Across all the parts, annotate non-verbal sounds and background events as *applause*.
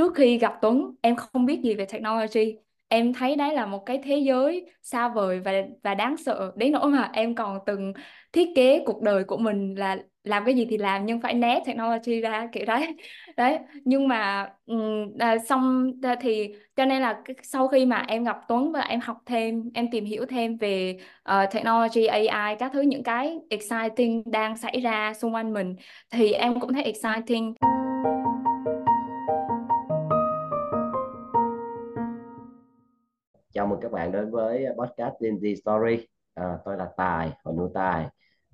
trước khi gặp Tuấn em không biết gì về technology. Em thấy đấy là một cái thế giới xa vời và và đáng sợ. Đến nỗi mà em còn từng thiết kế cuộc đời của mình là làm cái gì thì làm nhưng phải né technology ra kiểu đấy. Đấy nhưng mà à, xong thì cho nên là sau khi mà em gặp Tuấn và em học thêm em tìm hiểu thêm về uh, technology AI các thứ những cái exciting đang xảy ra xung quanh mình thì em cũng thấy exciting. Chào mừng các bạn đến với podcast Gen Z Story. À, tôi là Tài, Hồ Nuôi Tài,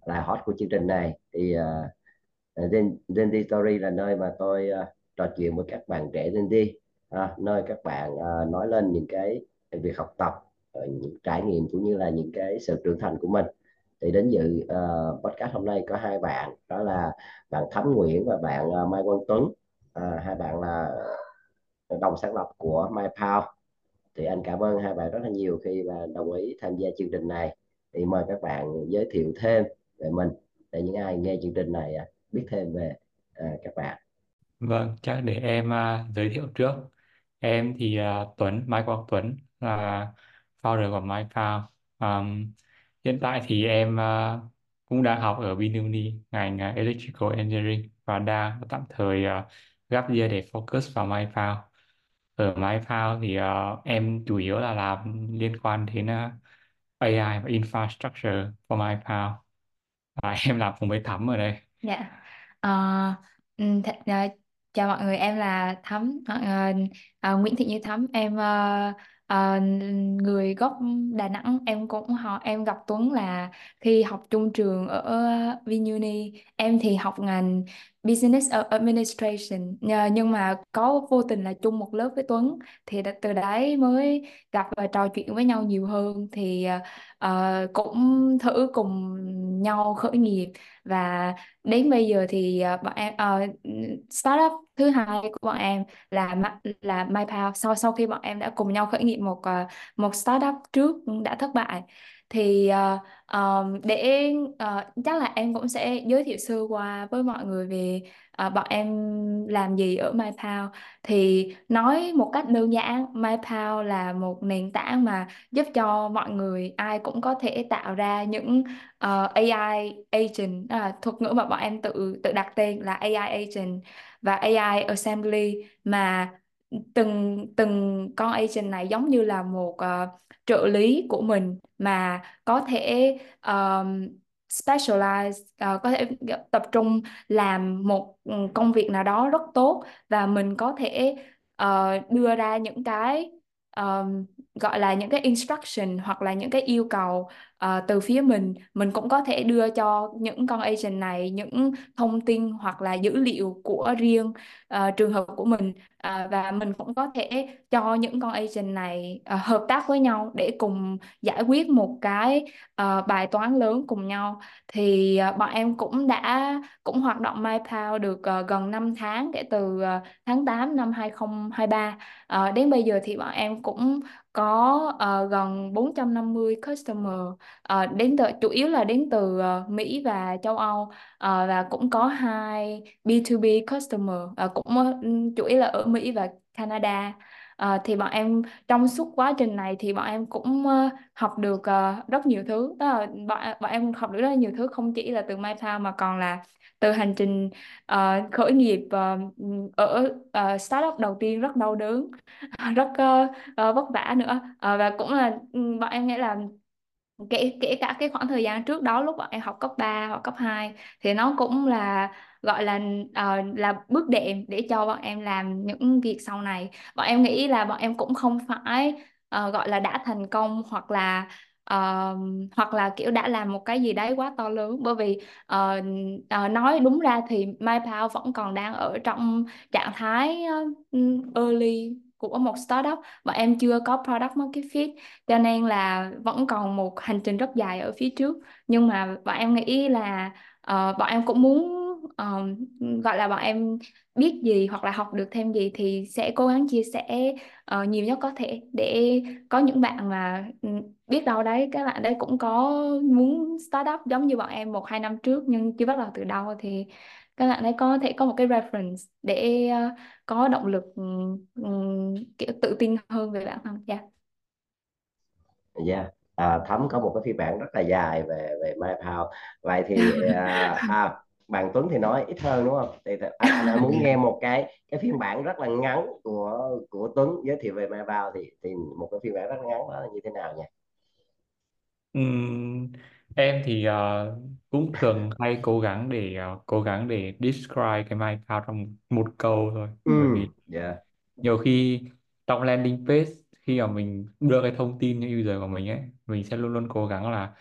là host của chương trình này. Thì uh, Gen, Gen Z Story là nơi mà tôi uh, trò chuyện với các bạn trẻ Gen Z, à, nơi các bạn uh, nói lên những cái việc học tập, những trải nghiệm cũng như là những cái sự trưởng thành của mình. Thì đến dự uh, podcast hôm nay có hai bạn, đó là bạn Thắm Nguyễn và bạn uh, Mai Quang Tuấn. uh, hai bạn là đồng sáng lập của MyPower thì anh cảm ơn hai bạn rất là nhiều khi mà đồng ý tham gia chương trình này thì mời các bạn giới thiệu thêm về mình để những ai nghe chương trình này à, biết thêm về à, các bạn Vâng, chắc để em à, giới thiệu trước. Em thì à, Tuấn, Mai Quang Tuấn là founder của Mai Um, hiện tại thì em cũng đang học ở Vinuni ngành Electrical Engineering và đang tạm thời uh, gap year để focus vào MyFound. Ở MyPal thì à, em chủ yếu là làm liên quan đến ờ, à, AI và infrastructure for MyPal. À, *laughs* em làm cùng với Thắm ở đây. Dạ. Ờ, ừm, th ờ, chào mọi người, em là Thắm, ờ, ờ, Nguyễn Thị Như Thắm, em ờ, ờ, người gốc Đà Nẵng, em cũng họ em gặp Tuấn là khi học chung trường ở VinUni, em thì học ngành Business Administration, Nhờ- nhưng mà có vô tình là chung một lớp với Tuấn, thì từ đấy mới gặp và trò chuyện với nhau nhiều hơn, thì uh, cũng thử cùng nhau khởi nghiệp. Và đến bây giờ thì uh, bọn em uh, startup thứ hai của bọn em là là MyPower sau sau khi bọn em đã cùng nhau khởi nghiệp một uh, một startup trước đã thất bại. Thì uh, ờ, để ờ, chắc là em cũng sẽ giới thiệu sơ qua với mọi người về ờ, bọn em làm gì ở MyPower thì nói một cách đơn giản MyPower là một nền tảng mà giúp cho mọi người ai cũng có thể tạo ra những ờ, AI agent à, thuật ngữ mà bọn em tự tự đặt tên là AI agent và AI assembly mà từng từng con agent này giống như là một uh, trợ lý của mình mà có thể um, specialize uh, có thể tập trung làm một ừ, công việc nào đó rất tốt và mình có thể uh, đưa ra những cái um, gọi là những cái instruction hoặc là những cái yêu cầu uh, từ phía mình mình cũng có thể đưa cho những con agent này những thông tin hoặc là dữ liệu của riêng uh, trường hợp của mình. Uh, và mình cũng có thể cho những con agent này uh, hợp tác với nhau để cùng giải quyết một cái uh, bài toán lớn cùng nhau. Thì uh, bọn em cũng đã cũng hoạt động MyPower được uh, gần 5 tháng kể từ uh, tháng 8 năm 2023 uh, đến bây giờ thì bọn em cũng có ờ, gần 450 customer. Ờ, đến từ chủ yếu là đến từ ờ, Mỹ và châu Âu. Ờ, và cũng có hai B2B customer. Ờ, cũng ờ, chủ yếu là ở Mỹ và Canada à, thì bọn em trong suốt quá trình này thì bọn em cũng uh, học được uh, rất nhiều thứ. Đó là bọn, bọn em học được rất là nhiều thứ không chỉ là từ MyPower mà còn là từ hành trình uh, khởi nghiệp uh, ở uh, startup đầu tiên rất đau đớn *laughs* rất uh, uh, vất vả nữa. Uh, và cũng là ừ, bọn em nghĩ là kể kể cả cái khoảng thời gian trước đó lúc bọn em học cấp 3 hoặc cấp 2 thì nó cũng là gọi là uh, là bước đệm để cho bọn em làm những việc sau này. Bọn em nghĩ là bọn em cũng không phải uh, gọi là đã thành công hoặc là uh, hoặc là kiểu đã làm một cái gì đấy quá to lớn. Bởi vì uh, uh, nói đúng ra thì MyPower vẫn còn đang ở trong trạng thái uh, early của một startup. Bọn em chưa có product market fit cho nên là vẫn còn một hành trình rất dài ở phía trước. Nhưng mà bọn em nghĩ là uh, bọn em cũng muốn ờ, gọi là bọn em biết gì hoặc là học được thêm gì thì sẽ cố gắng chia sẻ ờ, nhiều nhất có thể để có những bạn mà ừ, biết đâu đấy các bạn đấy cũng có muốn start up giống như bọn em một hai năm trước nhưng chưa bắt đầu từ đâu thì các bạn ấy có thể có một cái reference để ờ, có động lực ừm, kiểu tự tin hơn về bản thân. Dạ. Dạ, À, Thấm có một cái phiên bản rất là dài về về MyPower. Vậy thì *laughs* à, à, bạn Tuấn thì nói ít hơn đúng không? Thì, thì anh, anh muốn nghe một cái cái phiên bản rất là ngắn của của Tuấn giới thiệu về MyPower thì thì một cái phiên bản rất ngắn đó là như thế nào nhỉ? Ừm, em thì ờ, cũng thường hay cố gắng để ờ, cố gắng để describe cái MyPound trong một câu thôi Ừ, bởi vì dạ. nhiều khi trong landing page khi mà mình đưa cái thông tin cho user của mình ấy mình sẽ luôn luôn cố gắng là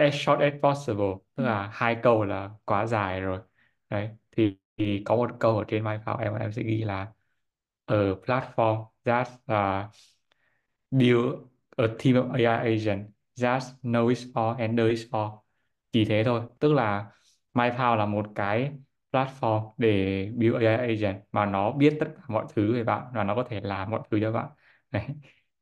as short as possible tức là hai câu là quá dài rồi. Đấy thì, thì có một câu ở trên MyPound em em sẽ ghi là ở platform that uh, build a team of AI agent that knows all and does all. Chỉ thế thôi tức là MyPound là một cái platform để build AI agent mà nó biết tất cả mọi thứ về bạn và nó có thể làm mọi thứ cho bạn. Đấy.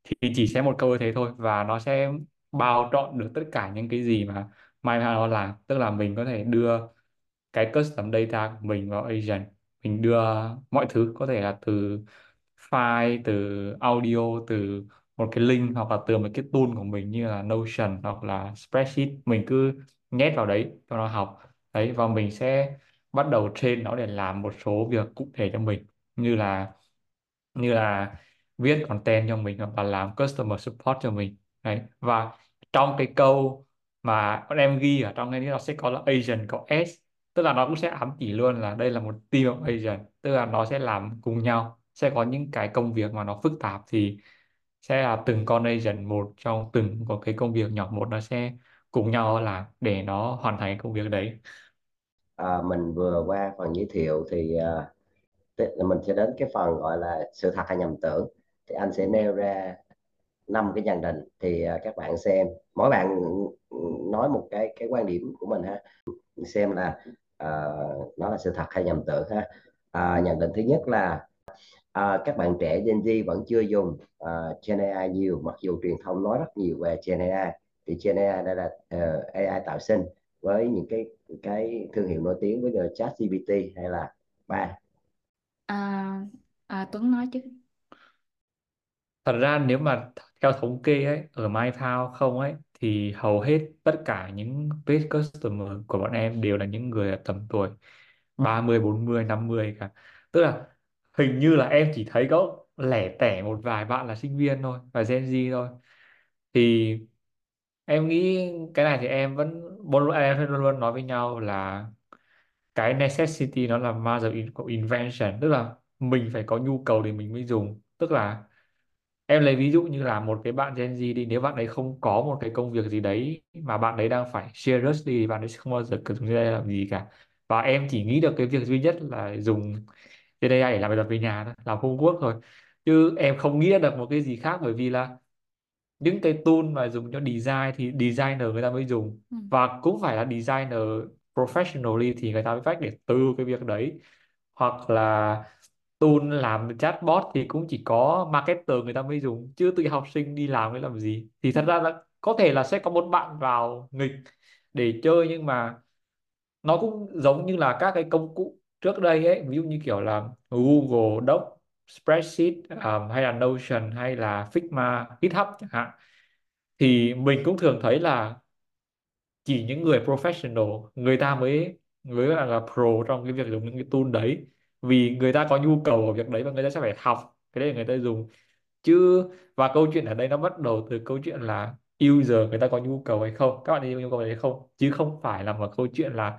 thì chỉ sẽ một câu như thế thôi và nó sẽ Ờ. bao trọn được tất cả những cái gì mà MyPound nó làm. Tức là mình có thể đưa cái custom data của mình vào agent. Mình đưa mọi thứ, có thể là từ file, từ audio, từ một cái link hoặc là từ một cái tool của mình như là Notion hoặc là spreadsheet. Mình cứ nhét vào đấy cho nó học. Đấy, và mình sẽ bắt đầu train nó để làm một số việc cụ thể cho mình. Như là như là viết content cho mình hoặc là làm customer support cho mình đấy và trong cái câu mà bọn em ghi ở trong cái นี้ nó sẽ có là agent có S tức là nó cũng sẽ ám chỉ luôn là đây là một team of agent tức là nó sẽ làm cùng nhau sẽ có những cái công việc mà nó phức tạp thì sẽ là từng con agent một trong từng một cái công việc nhỏ một nó sẽ cùng nhau làm để nó hoàn thành công việc đấy À, mình vừa qua phần giới thiệu thì uh, tức là mình sẽ đến cái phần gọi là sự thật hay nhầm tưởng. Thì anh sẽ nêu ra năm cái nhận định thì à, các bạn xem. Mỗi bạn nói một cái cái quan điểm của mình ha. Xem là à, nó là sự thật hay nhầm tưởng ha. À, nhận định thứ nhất là à, các bạn trẻ Gen Z vẫn chưa dùng à, Gen AI nhiều mặc dù truyền thông nói rất nhiều về Gen AI thì Gen AI đây là uh, AI tạo sinh với những cái cái thương hiệu nổi tiếng với như ChatGPT hay là ba. À, à, Tuấn nói chứ. Thật ra nếu mà theo thống kê ấy, ở MyPound không ấy thì hầu hết tất cả những paid customer của bọn em đều là những người ở tầm tuổi ba mươi bốn mươi năm mươi cả. Tức là hình như là em chỉ thấy có lẻ tẻ một vài bạn là sinh viên thôi và Gen Z thôi. Thì em nghĩ cái này thì em vẫn em luôn luôn nói với nhau là cái necessity nó là mother in- invention tức là mình phải có nhu cầu thì mình mới dùng tức là em lấy ví dụ như là một cái bạn Gen Z đi nếu bạn ấy không có một cái công việc gì đấy mà bạn ấy đang phải serious đi thì bạn ấy sẽ không bao giờ cần dùng AI làm gì cả. Và em chỉ nghĩ được cái việc duy nhất là dùng trên AI để làm bài tập về nhà thôi làm homework thôi. Chứ em không nghĩ được một cái gì khác bởi vì là những cái tool mà dùng cho design thì designer người ta mới dùng. Ừ. và cũng phải là designer professionally thì người ta mới phát để từ cái việc đấy. Hoặc là tool làm chatbot thì cũng chỉ có marketer người ta mới dùng chứ tụi học sinh đi làm cái làm gì. Thì thật ra là có thể là sẽ có một bạn vào nghịch để chơi nhưng mà nó cũng giống như là các cái công cụ trước đây ấy ví dụ như kiểu là Google Doc spreadsheet um, hay là Notion hay là Figma GitHub chẳng hạn. Thì mình cũng thường thấy là chỉ những người professional người ta mới mới là, là pro trong cái việc dùng những cái tool đấy vì người ta có nhu cầu ở việc đấy và người ta sẽ phải học cái đấy là người ta dùng. Chứ và câu chuyện ở đây nó bắt đầu từ câu chuyện là user người ta có nhu cầu hay không? Các bạn ấy có nhu cầu hay không? Chứ không phải là một câu chuyện là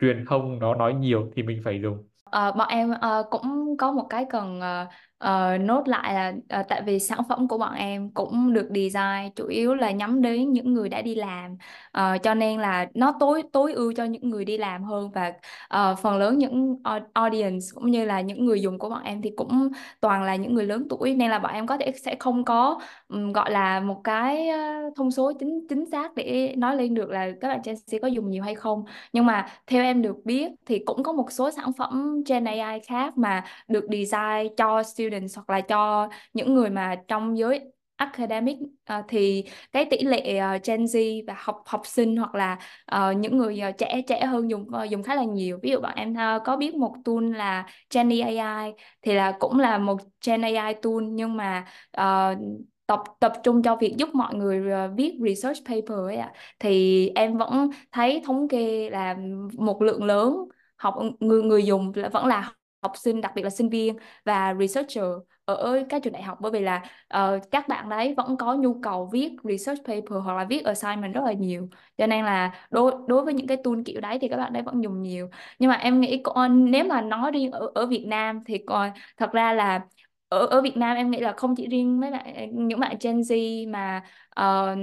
truyền thông nó nói nhiều thì mình phải dùng. Ờ, bọn em ờ, cũng có một cái cần ờ, uh, nốt lại là uh, tại vì sản phẩm của bọn em cũng được design chủ yếu là nhắm đến những người đã đi làm. Uh, cho nên là nó tối tối ưu cho những người đi làm hơn và uh, phần lớn những audience cũng như là những người dùng của bọn em thì cũng toàn là những người lớn tuổi. Nên là bọn em có thể sẽ không có um, gọi là một cái thông số chính chính xác để nói lên được là các bạn Gen Z có dùng nhiều hay không. Nhưng mà theo em được biết thì cũng có một số sản phẩm Gen AI khác mà được design cho students hoặc là cho những người mà trong giới academic uh, thì cái tỷ lệ uh, Gen Z và học học sinh hoặc là uh, những người uh, trẻ trẻ hơn dùng uh, dùng khá là nhiều. Ví dụ bọn em uh, có biết một tool là Gen AI thì là cũng là một Gen AI tool nhưng mà uh, tập tập trung cho việc giúp mọi người viết research paper ấy ạ. Thì em vẫn thấy thống kê là một lượng lớn học người người dùng là vẫn là học sinh đặc biệt là sinh viên và researcher. Ờ, ở các trường đại học bởi vì là uh, các bạn đấy vẫn có nhu cầu viết research paper hoặc là viết assignment rất là nhiều. Cho nên là đối đối với những cái tool kiểu đấy thì các bạn đấy vẫn dùng nhiều. Nhưng mà em nghĩ còn nếu mà nói riêng ở ở Việt Nam thì còn thật ra là ở ở Việt Nam em nghĩ là không chỉ riêng mấy bạn những bạn Gen Z mà uh,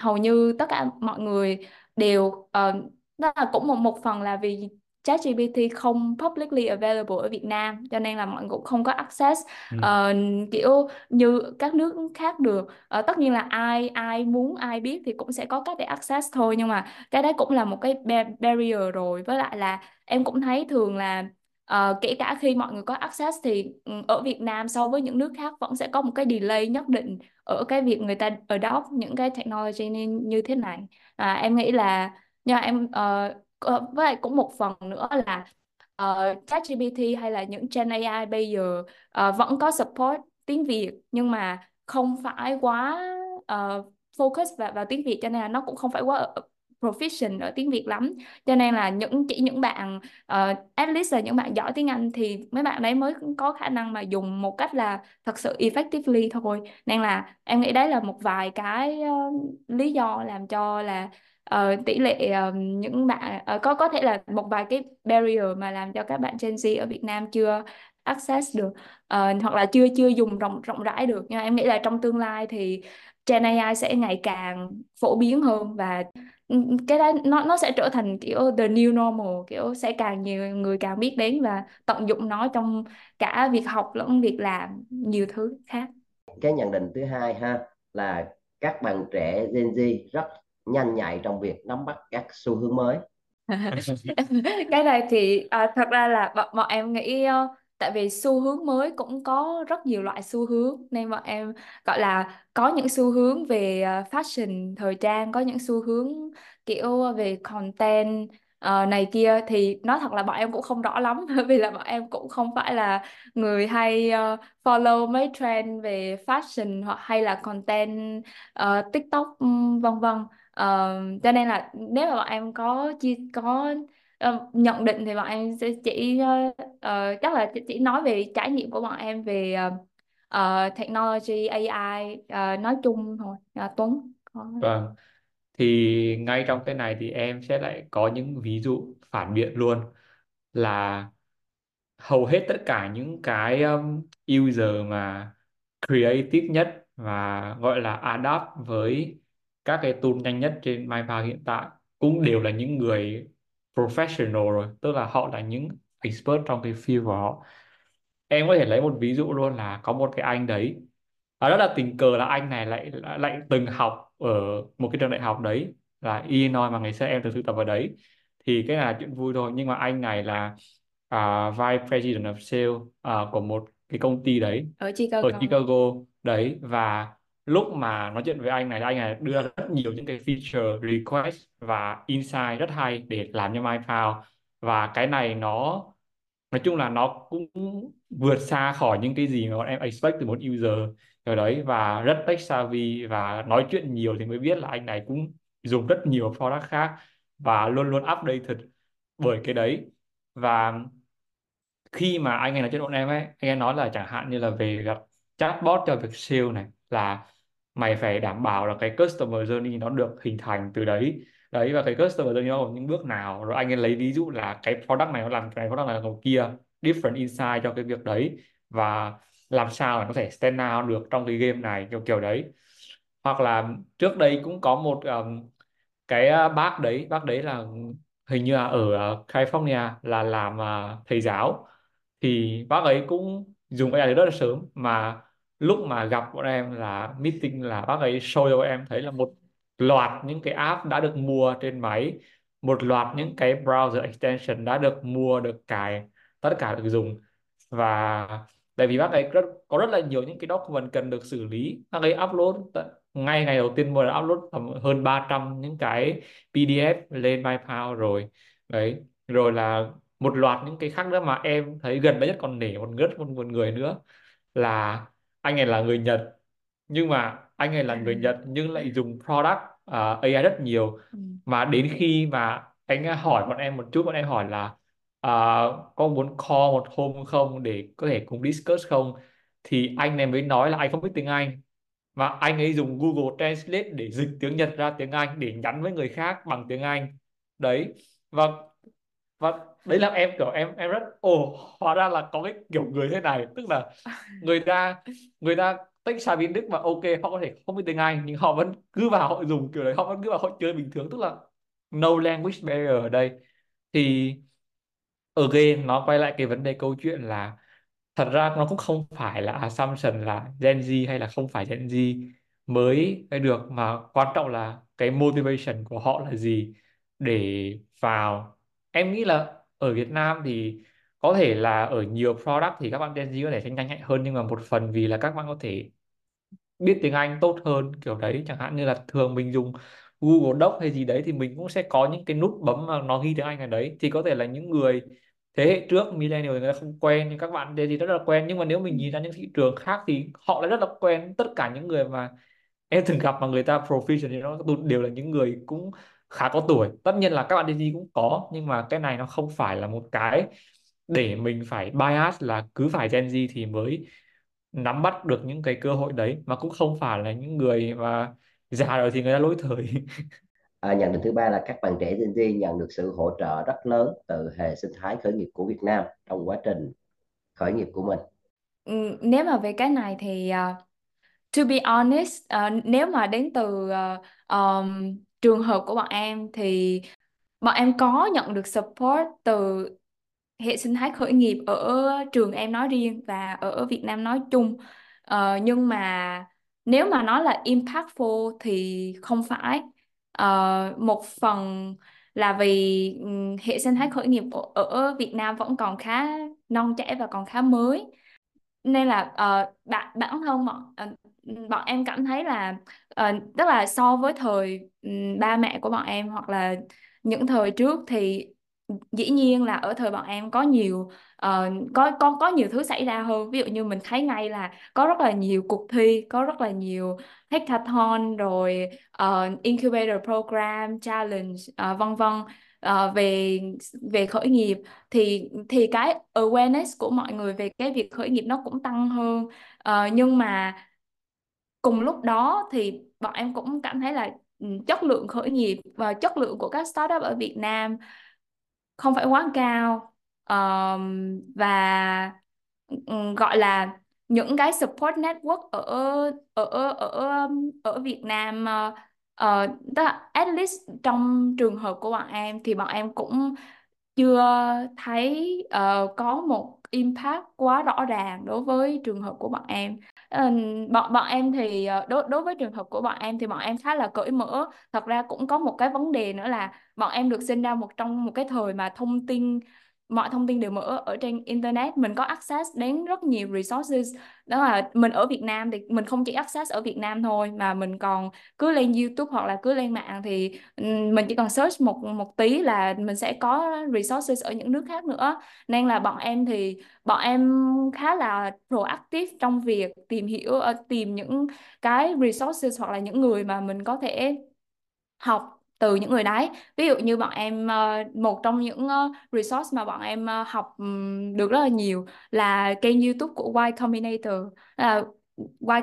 hầu như tất cả mọi người đều uh, đó là cũng một một phần là vì ChatGPT không publicly available ở Việt Nam cho nên là mọi người cũng không có access. Ừ. ờ, kiểu như các nước khác được. Ờ, tất nhiên là ai ai muốn ai biết thì cũng sẽ có cách để access thôi nhưng mà cái đấy cũng là một cái ba- barrier rồi. Với lại là em cũng thấy thường là ờ, kể cả khi mọi người có access thì ừ, ở Việt Nam so với những nước khác vẫn sẽ có một cái delay nhất định ở cái việc người ta adopt những cái technology như, như thế này. À, em nghĩ là nhưng mà em Ờ, Ờ, với lại cũng một phần nữa là uh, ChatGPT hay là những Gen AI bây giờ uh, vẫn có support tiếng Việt nhưng mà không phải quá uh, focus vào, vào tiếng Việt cho nên là nó cũng không phải quá proficient ở tiếng Việt lắm. Cho nên là những chỉ những bạn uh, at least là những bạn giỏi tiếng Anh thì mấy bạn đấy mới có khả năng mà dùng một cách là thật sự effectively thôi. Nên là em nghĩ đấy là một vài cái uh, lý do làm cho là uh, tỷ lệ um, những bạn uh, có có thể là một vài cái barrier mà làm cho các bạn Gen Z ở Việt Nam chưa access được uh, hoặc là chưa chưa dùng rộng rộng rãi được. Nhưng mà em nghĩ là trong tương lai thì Gen AI sẽ ngày càng phổ biến hơn và ừ, ừ, cái đó nó nó sẽ trở thành kiểu the new normal kiểu sẽ càng nhiều người càng biết đến và tận dụng nó trong cả việc học lẫn việc làm nhiều thứ khác. Cái nhận định thứ hai ha là các bạn trẻ Gen Z rất nhanh nhạy trong việc nắm bắt các xu hướng mới. *laughs* Cái này thì à, thật ra là bọn, bọn em nghĩ tại vì xu hướng mới cũng có rất nhiều loại xu hướng nên bọn em gọi là có những xu hướng về ờ, fashion thời trang có những xu hướng kiểu về content uh, này kia. Thì nói thật là bọn em cũng không rõ lắm *laughs* vì là bọn em cũng không phải là người hay uh, follow mấy trend về fashion hoặc hay là content uh, TikTok vân vân. Ờ, cho nên là nếu mà bọn em có chia có ờ, nhận định thì bọn em sẽ chỉ ờ, ờ, chắc là chỉ, chỉ nói về trải nghiệm của bọn em về ờ, ờ, technology AI ờ, nói chung thôi. Ờ, Tuấn có Vâng, thì ngay trong cái này thì em sẽ lại có những ví dụ phản biện luôn là hầu hết tất cả những cái um, user mà creative nhất và gọi là adapt với các cái tool nhanh nhất trên MyPower hiện tại cũng đều là những người professional rồi, tức là họ là những expert trong cái field của họ. Em có thể lấy một ví dụ luôn là có một cái anh đấy. À, rất là tình cờ là anh này lại lại, từng học ở một cái trường đại học đấy là Illinois mà ngày xưa em từng thực tập ở đấy. Thì cái là chuyện vui thôi nhưng mà anh này là à, vice president of sale à, của một cái công ty đấy ở ở Chicago Chicago. Đấy và lúc mà nói chuyện với anh này anh này đưa rất nhiều những cái feature request và insight rất hay để làm cho MyPower và cái này nó, nói chung là nó cũng vượt xa khỏi những cái gì mà bọn em expect từ một user. Rồi đấy, và rất tech savvy và nói chuyện nhiều thì mới biết là anh này cũng dùng rất nhiều product khác và luôn luôn updated bởi cái đấy. Và khi mà anh ấy nói chuyện bọn em ấy, anh ấy nói là chẳng hạn như là về gặp chatbot cho việc sale này, là mày phải đảm bảo là cái customer journey nó được hình thành từ đấy. Đấy và cái customer journey nó có những bước nào. Rồi anh ấy lấy ví dụ là cái product này nó làm cái product này làm kia different insight cho cái việc đấy. Và làm sao mà nó có thể stand out được trong cái game này kiểu kiểu đấy. Hoặc là trước đây cũng có một um, cái ờ, bác đấy bác đấy là hình như là ở ờ, California là làm uh, thầy giáo. Thì bác ấy cũng dùng AI từ rất là sớm mà lúc mà gặp bọn em là meeting là bác ấy show cho bọn em thấy là một loạt những cái app đã được mua trên máy một loạt những cái browser extension đã được mua được cài tất cả được dùng. Và tại vì bác ấy rất có rất là nhiều những cái document cần được xử lý. Bác ấy upload tận- ngay ngày đầu tiên mua là upload tầm hơn 300 những cái PDF lên MyPower rồi. Đấy rồi là một loạt những cái khác nữa mà em thấy gần đây nhất còn nể một rất một, một người nữa là anh ấy là người Nhật nhưng mà anh ấy là người Nhật nhưng lại dùng product à, AI rất nhiều. Ừ. mà đến khi mà anh ấy hỏi bọn em một chút bọn em hỏi là à, có muốn call một hôm không để có thể cùng discuss không? Thì anh này mới nói là anh không biết tiếng Anh. Và anh ấy dùng Google Translate để dịch tiếng Nhật ra tiếng Anh để nhắn với người khác bằng tiếng Anh. Đấy và và đấy là em kiểu em em rất, ồ, hóa ra là có cái kiểu người thế này. Tức là người ta người ta tách xà tiếng Đức và ok, họ có thể không biết tiếng Anh, nhưng họ vẫn cứ vào, họ dùng kiểu đấy, họ vẫn cứ vào, họ chơi bình thường. Tức là no language barrier ở đây. Thì ở game nó quay lại cái vấn đề câu chuyện là thật ra nó cũng không phải là assumption là Gen Z hay là không phải Gen Z mới mới được, mà quan trọng là cái motivation của họ là gì để vào em nghĩ là ở Việt Nam thì có thể là ở nhiều product thì các bạn Gen Z có thể tranh nhanh nhạy hơn, nhưng mà một phần vì là các bạn có thể biết tiếng Anh tốt hơn, kiểu đấy, chẳng hạn như là thường mình dùng Google Doc hay gì đấy thì mình cũng sẽ có những cái nút bấm mà nó ghi tiếng Anh ở đấy. Thì có thể là những người thế hệ trước, millennial người ta không quen, nhưng các bạn Gen Z rất là quen. Nhưng mà nếu mình nhìn ra những thị trường khác thì họ lại rất là quen tất cả những người mà em từng gặp mà người ta proficient thì nó đều là những người cũng khá có tuổi tất nhiên là các bạn Gen Z cũng có nhưng mà cái này nó không phải là một cái để mình phải bias là cứ phải Gen Z thì mới nắm bắt được những cái cơ hội đấy mà cũng không phải là những người mà già rồi thì người ta lỗi thời *laughs* À, nhận định thứ ba là các bạn trẻ Gen Z nhận được sự hỗ trợ rất lớn từ hệ sinh thái khởi nghiệp của Việt Nam trong quá trình khởi nghiệp của mình. Ừ, Nếu mà về cái này thì uh, to be honest uh, nếu mà đến từ uh, um, trường hợp của bọn em thì bọn em có nhận được support từ hệ sinh thái khởi nghiệp ở trường em nói riêng và ở Việt Nam nói chung. Ờ, nhưng mà nếu mà nói là impactful thì không phải. Ờ, một phần là vì hệ sinh thái khởi nghiệp ở, Việt Nam vẫn còn khá non trẻ và còn khá mới. Nên là ờ, uh, bản bản thân bọn ờ, bọn em cảm thấy là uh, tức là so với thời um, ba mẹ của bọn em hoặc là những thời trước thì dĩ nhiên là ở thời bọn em có nhiều uh, có có có nhiều thứ xảy ra hơn. Ví dụ như mình thấy ngay là có rất là nhiều cuộc thi có rất là nhiều hackathon rồi uh, incubator program challenge uh, vân vân uh, về về khởi nghiệp. Thì thì cái awareness của mọi người về cái việc khởi nghiệp nó cũng tăng hơn. Uh, nhưng mà cùng lúc đó thì bọn em cũng cảm thấy là ừ, chất lượng khởi nghiệp và chất lượng của các startup ở Việt Nam không phải quá cao. Um, và ừ, gọi là những cái support network ở ở ở ở Việt Nam uh, uh, tức là at least trong trường hợp của bọn em thì bọn em cũng chưa thấy uh, có một impact quá rõ ràng đối với trường hợp của bọn em. Ờ, bọn bọn em thì ờ, đối đối với trường hợp của bọn em thì bọn em khá là cởi mở. Thật ra cũng có một cái vấn đề nữa là bọn em được sinh ra một trong một cái thời mà thông tin mọi thông tin đều mở ở trên internet, mình có access đến rất nhiều resources. Đó là mình ở Việt Nam thì mình không chỉ access ở Việt Nam thôi, mà mình còn cứ lên YouTube hoặc là cứ lên mạng thì ừ, mình chỉ cần search một một tí là mình sẽ có resources ở những nước khác nữa. Nên là bọn em thì, bọn em khá là proactive trong việc tìm hiểu ờ, tìm những cái resources hoặc là những người mà mình có thể học từ những người đấy. Ví dụ như bọn em ờ, một trong những ờ, resource mà bọn em ờ, học được rất là nhiều là kênh YouTube của Y Combinator. Là Y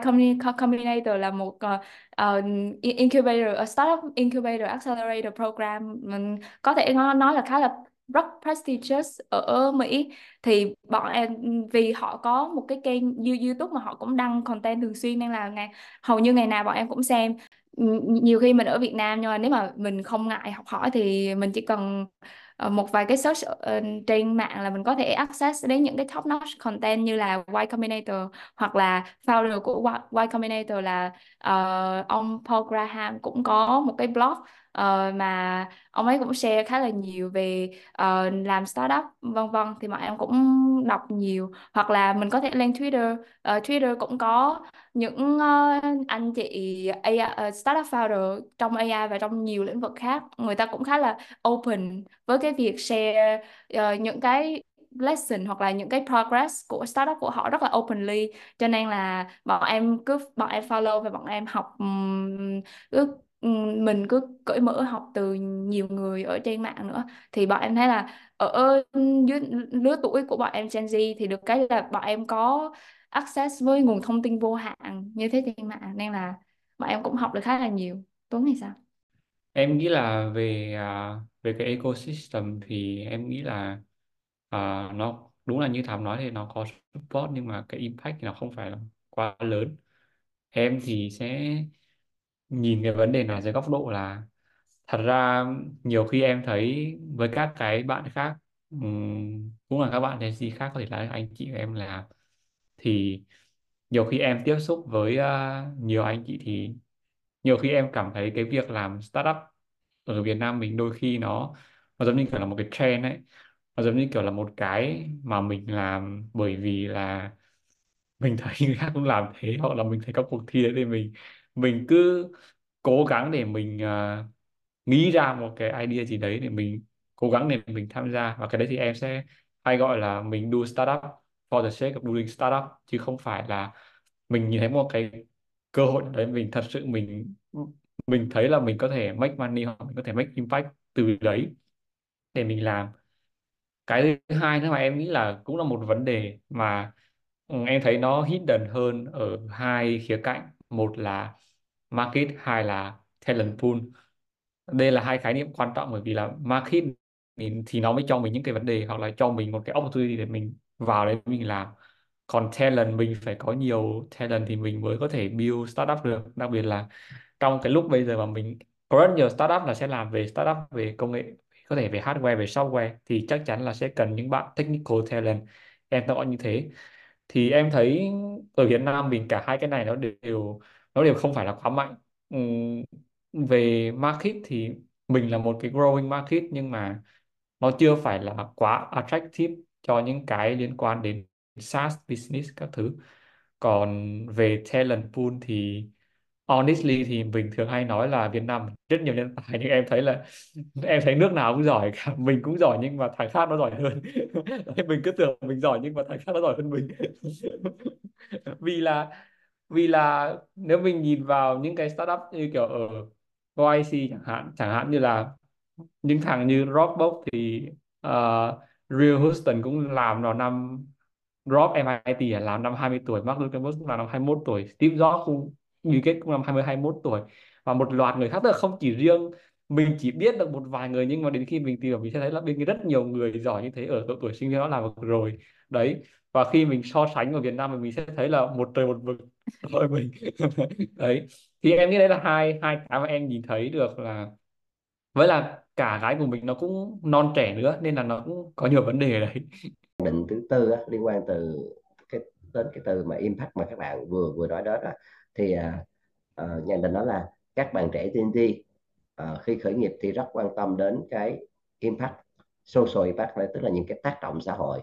Combinator là một uh, incubator a startup incubator accelerator program. Mình có thể nói là khá là rất prestigious ở Mỹ. Thì bọn em vì họ có một cái kênh YouTube mà họ cũng đăng content thường xuyên nên là ngày hầu như ngày nào bọn em cũng xem nhiều khi mình ở Việt Nam nhưng mà nếu mà mình không ngại học hỏi thì mình chỉ cần ờ, một vài cái search ờ, trên mạng là mình có thể access đến những cái top notch content như là Y Combinator hoặc là founder của Y, Combinator là uh, ông Paul Graham cũng có một cái blog ờ, mà ông ấy cũng share khá là nhiều về ờ, làm startup vân vân thì bọn em cũng đọc nhiều. Hoặc là mình có thể lên Twitter Ờ, Twitter cũng có những ờ, anh chị AI, ờ, startup founder trong AI và trong nhiều lĩnh vực khác. Người ta cũng khá là open với cái việc share ờ, những cái lesson hoặc là những cái progress của startup của họ rất là openly. Cho nên là bọn em cứ bọn em follow và bọn em học ừm, cứ ừm, mình cứ cởi mở học từ nhiều người ở trên mạng nữa. Thì bọn em thấy là ở dưới lứa tuổi của bọn em Gen Z thì được cái là bọn em có access với nguồn thông tin vô hạn như thế trên mạng nên là bọn em cũng học được khá là nhiều. Tuấn thì sao? em nghĩ là về à, về cái ecosystem thì em nghĩ là à, nó đúng là như Thảo nói thì nó có support nhưng mà cái impact thì nó không phải là quá lớn. Em thì sẽ nhìn cái vấn đề này dưới góc độ là thật ra nhiều khi em thấy với các cái bạn khác ừm, cũng là các bạn Gen Z khác có thể là anh chị của em là thì nhiều khi em tiếp xúc với à, nhiều anh chị thì nhiều khi em cảm thấy cái việc làm startup ở Việt Nam mình đôi khi nó nó giống như kiểu là một cái trend ấy. Nó giống như kiểu là một cái mà mình làm bởi vì là mình thấy người khác cũng làm thế hoặc là mình thấy các cuộc thi đấy thì mình mình cứ cố gắng để mình uh, nghĩ ra một cái idea gì đấy để mình cố gắng để mình tham gia. Và cái đấy thì em sẽ hay gọi là mình do startup for the sake of doing startup chứ không phải là mình nhìn thấy một cái cơ hội đấy mình thật sự mình mình thấy là mình có thể make money hoặc mình có thể make impact từ đấy để mình làm. Cái thứ hai nữa mà em nghĩ là cũng là một vấn đề mà ừ, em thấy nó hidden hơn ở hai khía cạnh một là market hai là talent pool. Đây là hai khái niệm quan trọng bởi vì là market thì, nó mới cho mình những cái vấn đề hoặc là cho mình một cái opportunity để mình vào đấy mình làm. Còn talent mình phải có nhiều talent thì mình mới có thể build startup được. Đặc biệt là trong cái lúc bây giờ mà mình có rất nhiều startup là sẽ làm về startup về công nghệ có thể về hardware về software thì chắc chắn là sẽ cần những bạn technical talent em gọi như thế thì em thấy ở Việt Nam mình cả hai cái này nó đều nó đều không phải là quá mạnh. Ừm, về market thì mình là một cái growing market nhưng mà nó chưa phải là quá attractive cho những cái liên quan đến SaaS business các thứ. Còn về talent pool thì honestly thì mình thường hay nói là Việt Nam rất nhiều nhân tài nhưng em thấy là em thấy nước nào cũng giỏi cả. Mình cũng giỏi nhưng mà thằng khác nó giỏi hơn. *laughs* Mình cứ tưởng mình giỏi nhưng mà thằng khác nó giỏi hơn mình. *laughs* Vì là vì là nếu mình nhìn vào những cái startup như kiểu ở YC chẳng hạn chẳng hạn như là những thằng như Dropbox thì uh, Real Houston cũng làm vào năm Drop MIT là làm năm 20 tuổi Mark Zuckerberg cũng làm năm 21 tuổi Steve Jobs cũng Bill Gates cũng năm 20 21 tuổi. Và một loạt người khác tức là không chỉ riêng mình chỉ biết được một vài người nhưng mà đến khi mình tìm hiểu mình sẽ thấy là bên kia rất nhiều người giỏi như thế ở độ tuổi sinh viên đó làm được rồi. Đấy và khi mình so sánh ở Việt Nam thì mình sẽ thấy là một trời một vực *laughs* thôi mình. *laughs* Đấy thì em nghĩ đấy là hai hai cái mà em nhìn thấy được là với là cả gái của mình nó cũng non trẻ nữa nên là nó cũng có nhiều vấn đề đấy. *laughs* Định thứ tư á, liên quan từ cái đến cái từ mà impact mà các bạn vừa vừa nói đó, đó thì uh, nhận định đó là các bạn trẻ tiên tri à, khi khởi nghiệp thì rất quan tâm đến cái impact social impact tức là những cái tác động xã hội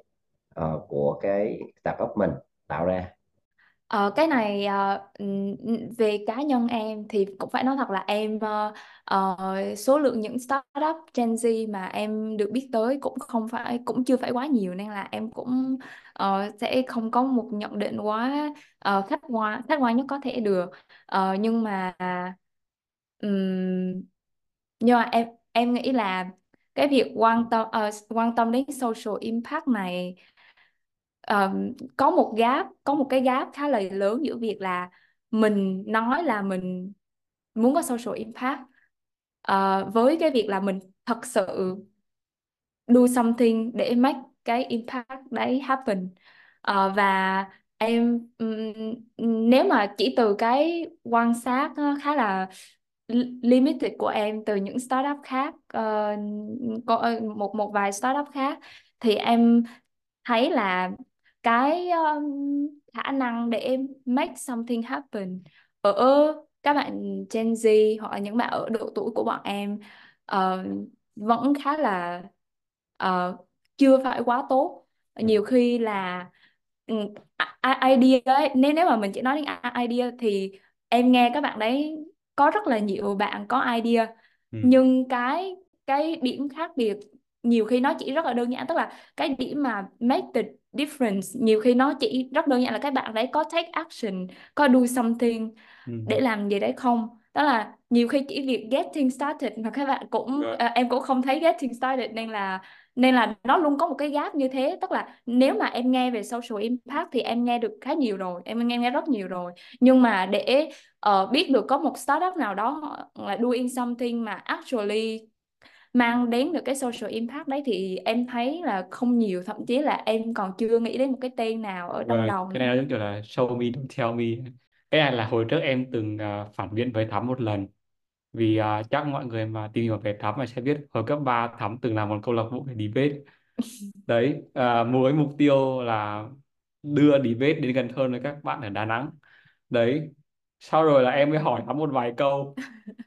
uh, của cái startup mình tạo ra. Ờ, cái này ờ, ừm, về cá nhân em thì cũng phải nói thật là em ờ, ờ, số lượng những startup Gen Z mà em được biết tới cũng không phải cũng chưa phải quá nhiều nên là em cũng ờ, sẽ không có một nhận định quá ờ, khách quan khách quan nhất có thể được. Ờ, nhưng mà ừm, nhưng mà em em nghĩ là cái việc quan tâm ờ, quan tâm đến social impact này um, có một gap có một cái gap khá là lớn giữa việc là mình nói là mình muốn có social impact. Uh, với cái việc là mình thật sự do something để make cái impact đấy happen. Uh, và em nếu mà chỉ từ cái quan sát ờ, khá là limited của em từ những startup khác ờ, có một một vài startup khác thì em thấy là cái um, khả năng để em make something happen. Ở các bạn Gen Z hoặc là những bạn ở độ tuổi của bọn em ờ, vẫn khá là ờ, chưa phải quá tốt. Nhiều khi là ừ, i- idea ấy nếu nếu mà mình chỉ nói đến idea thì em nghe các bạn đấy có rất là nhiều bạn có idea. Ừ. nhưng cái cái điểm khác biệt nhiều khi nó chỉ rất là đơn giản tức là cái điểm mà make the difference nhiều khi nó chỉ rất đơn giản là các bạn đấy có take action có do something Ừ. để làm gì đấy không đó là nhiều khi chỉ việc getting started mà các bạn cũng Rồi. à, em cũng không thấy getting started nên là nên là nó luôn có một cái gap như thế tức là nếu mà em nghe về social impact thì em nghe được khá nhiều rồi em nghe nghe rất nhiều rồi nhưng mà để ờ, biết được có một startup nào đó là doing something mà actually mang đến được cái social impact đấy thì em thấy là không nhiều thậm chí là em còn chưa nghĩ đến một cái tên nào ở trong Vâng, đầu cái này nó giống kiểu là show me don't tell me. Cái này là hồi trước em từng à, phản biện với Thắm một lần. Vì à, chắc mọi người mà tìm hiểu về Thắm mà sẽ biết hồi cấp 3 Thắm từng làm một câu lạc bộ về debate. Đấy à, với mục tiêu là đưa debate đến gần hơn với các bạn ở Đà Nẵng. Đấy sau rồi là em mới hỏi Thắm một vài câu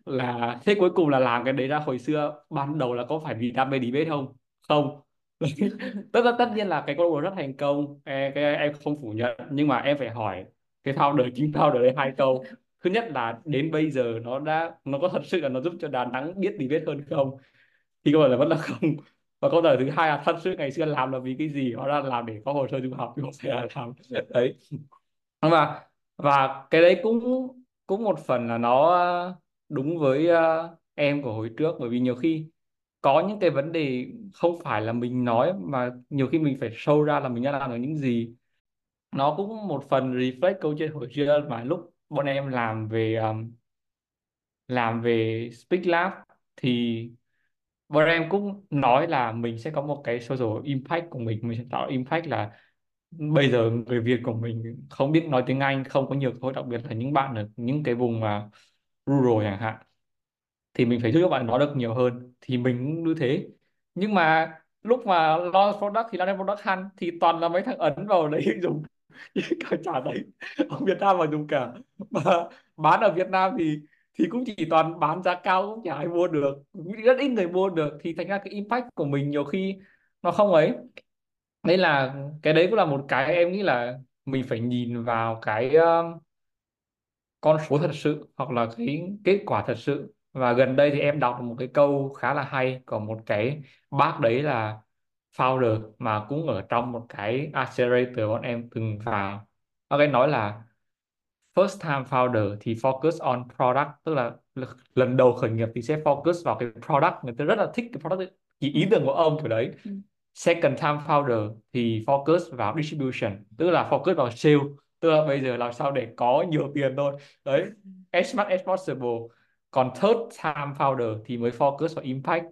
là thế cuối cùng là làm cái đấy ra hồi xưa ban đầu là có phải vì đam mê đi bếp không? Không. *laughs* Tất tất tất nhiên là cái câu lạc bộ rất thành công em, cái, em không phủ nhận nhưng mà em phải hỏi cái founder chính founder đấy hai câu. Thứ nhất là đến bây giờ nó đã nó có thật sự là nó giúp cho Đà Nẵng biết đi bếp hơn không? Thì câu trả vẫn là không? Và câu hỏi lời thứ hai là thật sự ngày xưa làm là vì cái gì? Họ đang làm để có hồ sơ du học chứ không phải là làm. Đấy. Nhưng mà và cái đấy cũng cũng một phần là nó ờ, đúng với ờ, em của hồi trước. Bởi vì nhiều khi có những cái vấn đề không phải là mình nói mà nhiều khi mình phải show ra là mình đã làm được những gì. Nó cũng một phần reflect câu chuyện hồi xưa mà lúc bọn em làm về um, làm về Speak Lab thì bọn em cũng nói là mình sẽ có một cái social impact của mình. Mình sẽ tạo impact là bây giờ người Việt của mình không biết nói tiếng Anh, không có nhiều cơ hội, đặc biệt là những bạn ở những cái vùng mà rural chẳng hạn, thì mình phải giúp các bạn nói được nhiều hơn. Thì mình cũng như thế. Nhưng mà lúc mà launch product thì launch product hunt thì toàn là mấy thằng Ấn vào đấy *laughs* dùng *laughs* cả chả đấy. Ở Việt Nam mà dùng cả. Mà bán ở Việt Nam thì thì cũng chỉ toàn bán giá cao, cũng chả ai mua được. Rất ít người mua được. Thì thành ra cái impact của mình nhiều khi nó không ấy nên là cái đấy cũng là một cái em nghĩ là mình phải nhìn vào cái um, con số thật sự hoặc là cái kết quả thật sự. Và gần đây thì em đọc một cái câu khá là hay của một cái bác đấy là founder mà cũng ở trong một cái accelerator bọn em từng vào. Bác ấy nói là first time founder thì focus on product tức là lần đầu khởi nghiệp thì sẽ focus vào cái product. Người ta rất là thích cái product ấy. Chỉ ý tưởng của ông kiểu đấy. Ừ second time founder thì focus vào distribution, tức là focus vào sale. Tức là bây giờ làm sao để có nhiều tiền thôi. Đấy, as much as possible. Còn third time founder thì mới focus vào impact.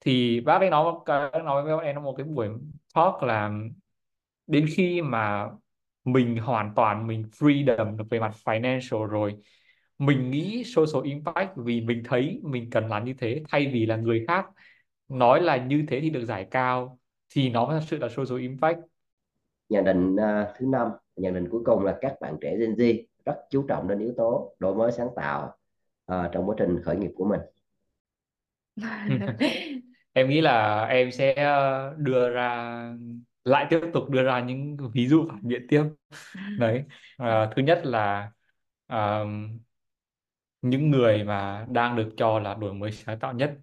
Thì bác ấy nói bác nói với em một cái buổi talk là đến khi mà mình hoàn toàn mình freedom về mặt financial rồi, mình nghĩ social impact vì mình thấy mình cần làm như thế thay vì là người khác nói là như thế thì được giải cao thì nó mới thật sự là social impact. Nhận định à, thứ năm nhận định cuối cùng là các bạn trẻ Gen Z rất chú trọng đến yếu tố đổi mới sáng tạo à, trong quá trình khởi nghiệp của mình. *laughs* Em nghĩ là em sẽ ờ, đưa ra lại tiếp tục đưa ra những ví dụ phản biện tiếp. *laughs* Đấy Ờ, thứ nhất là ờ, những người mà đang được cho là đổi mới sáng tạo nhất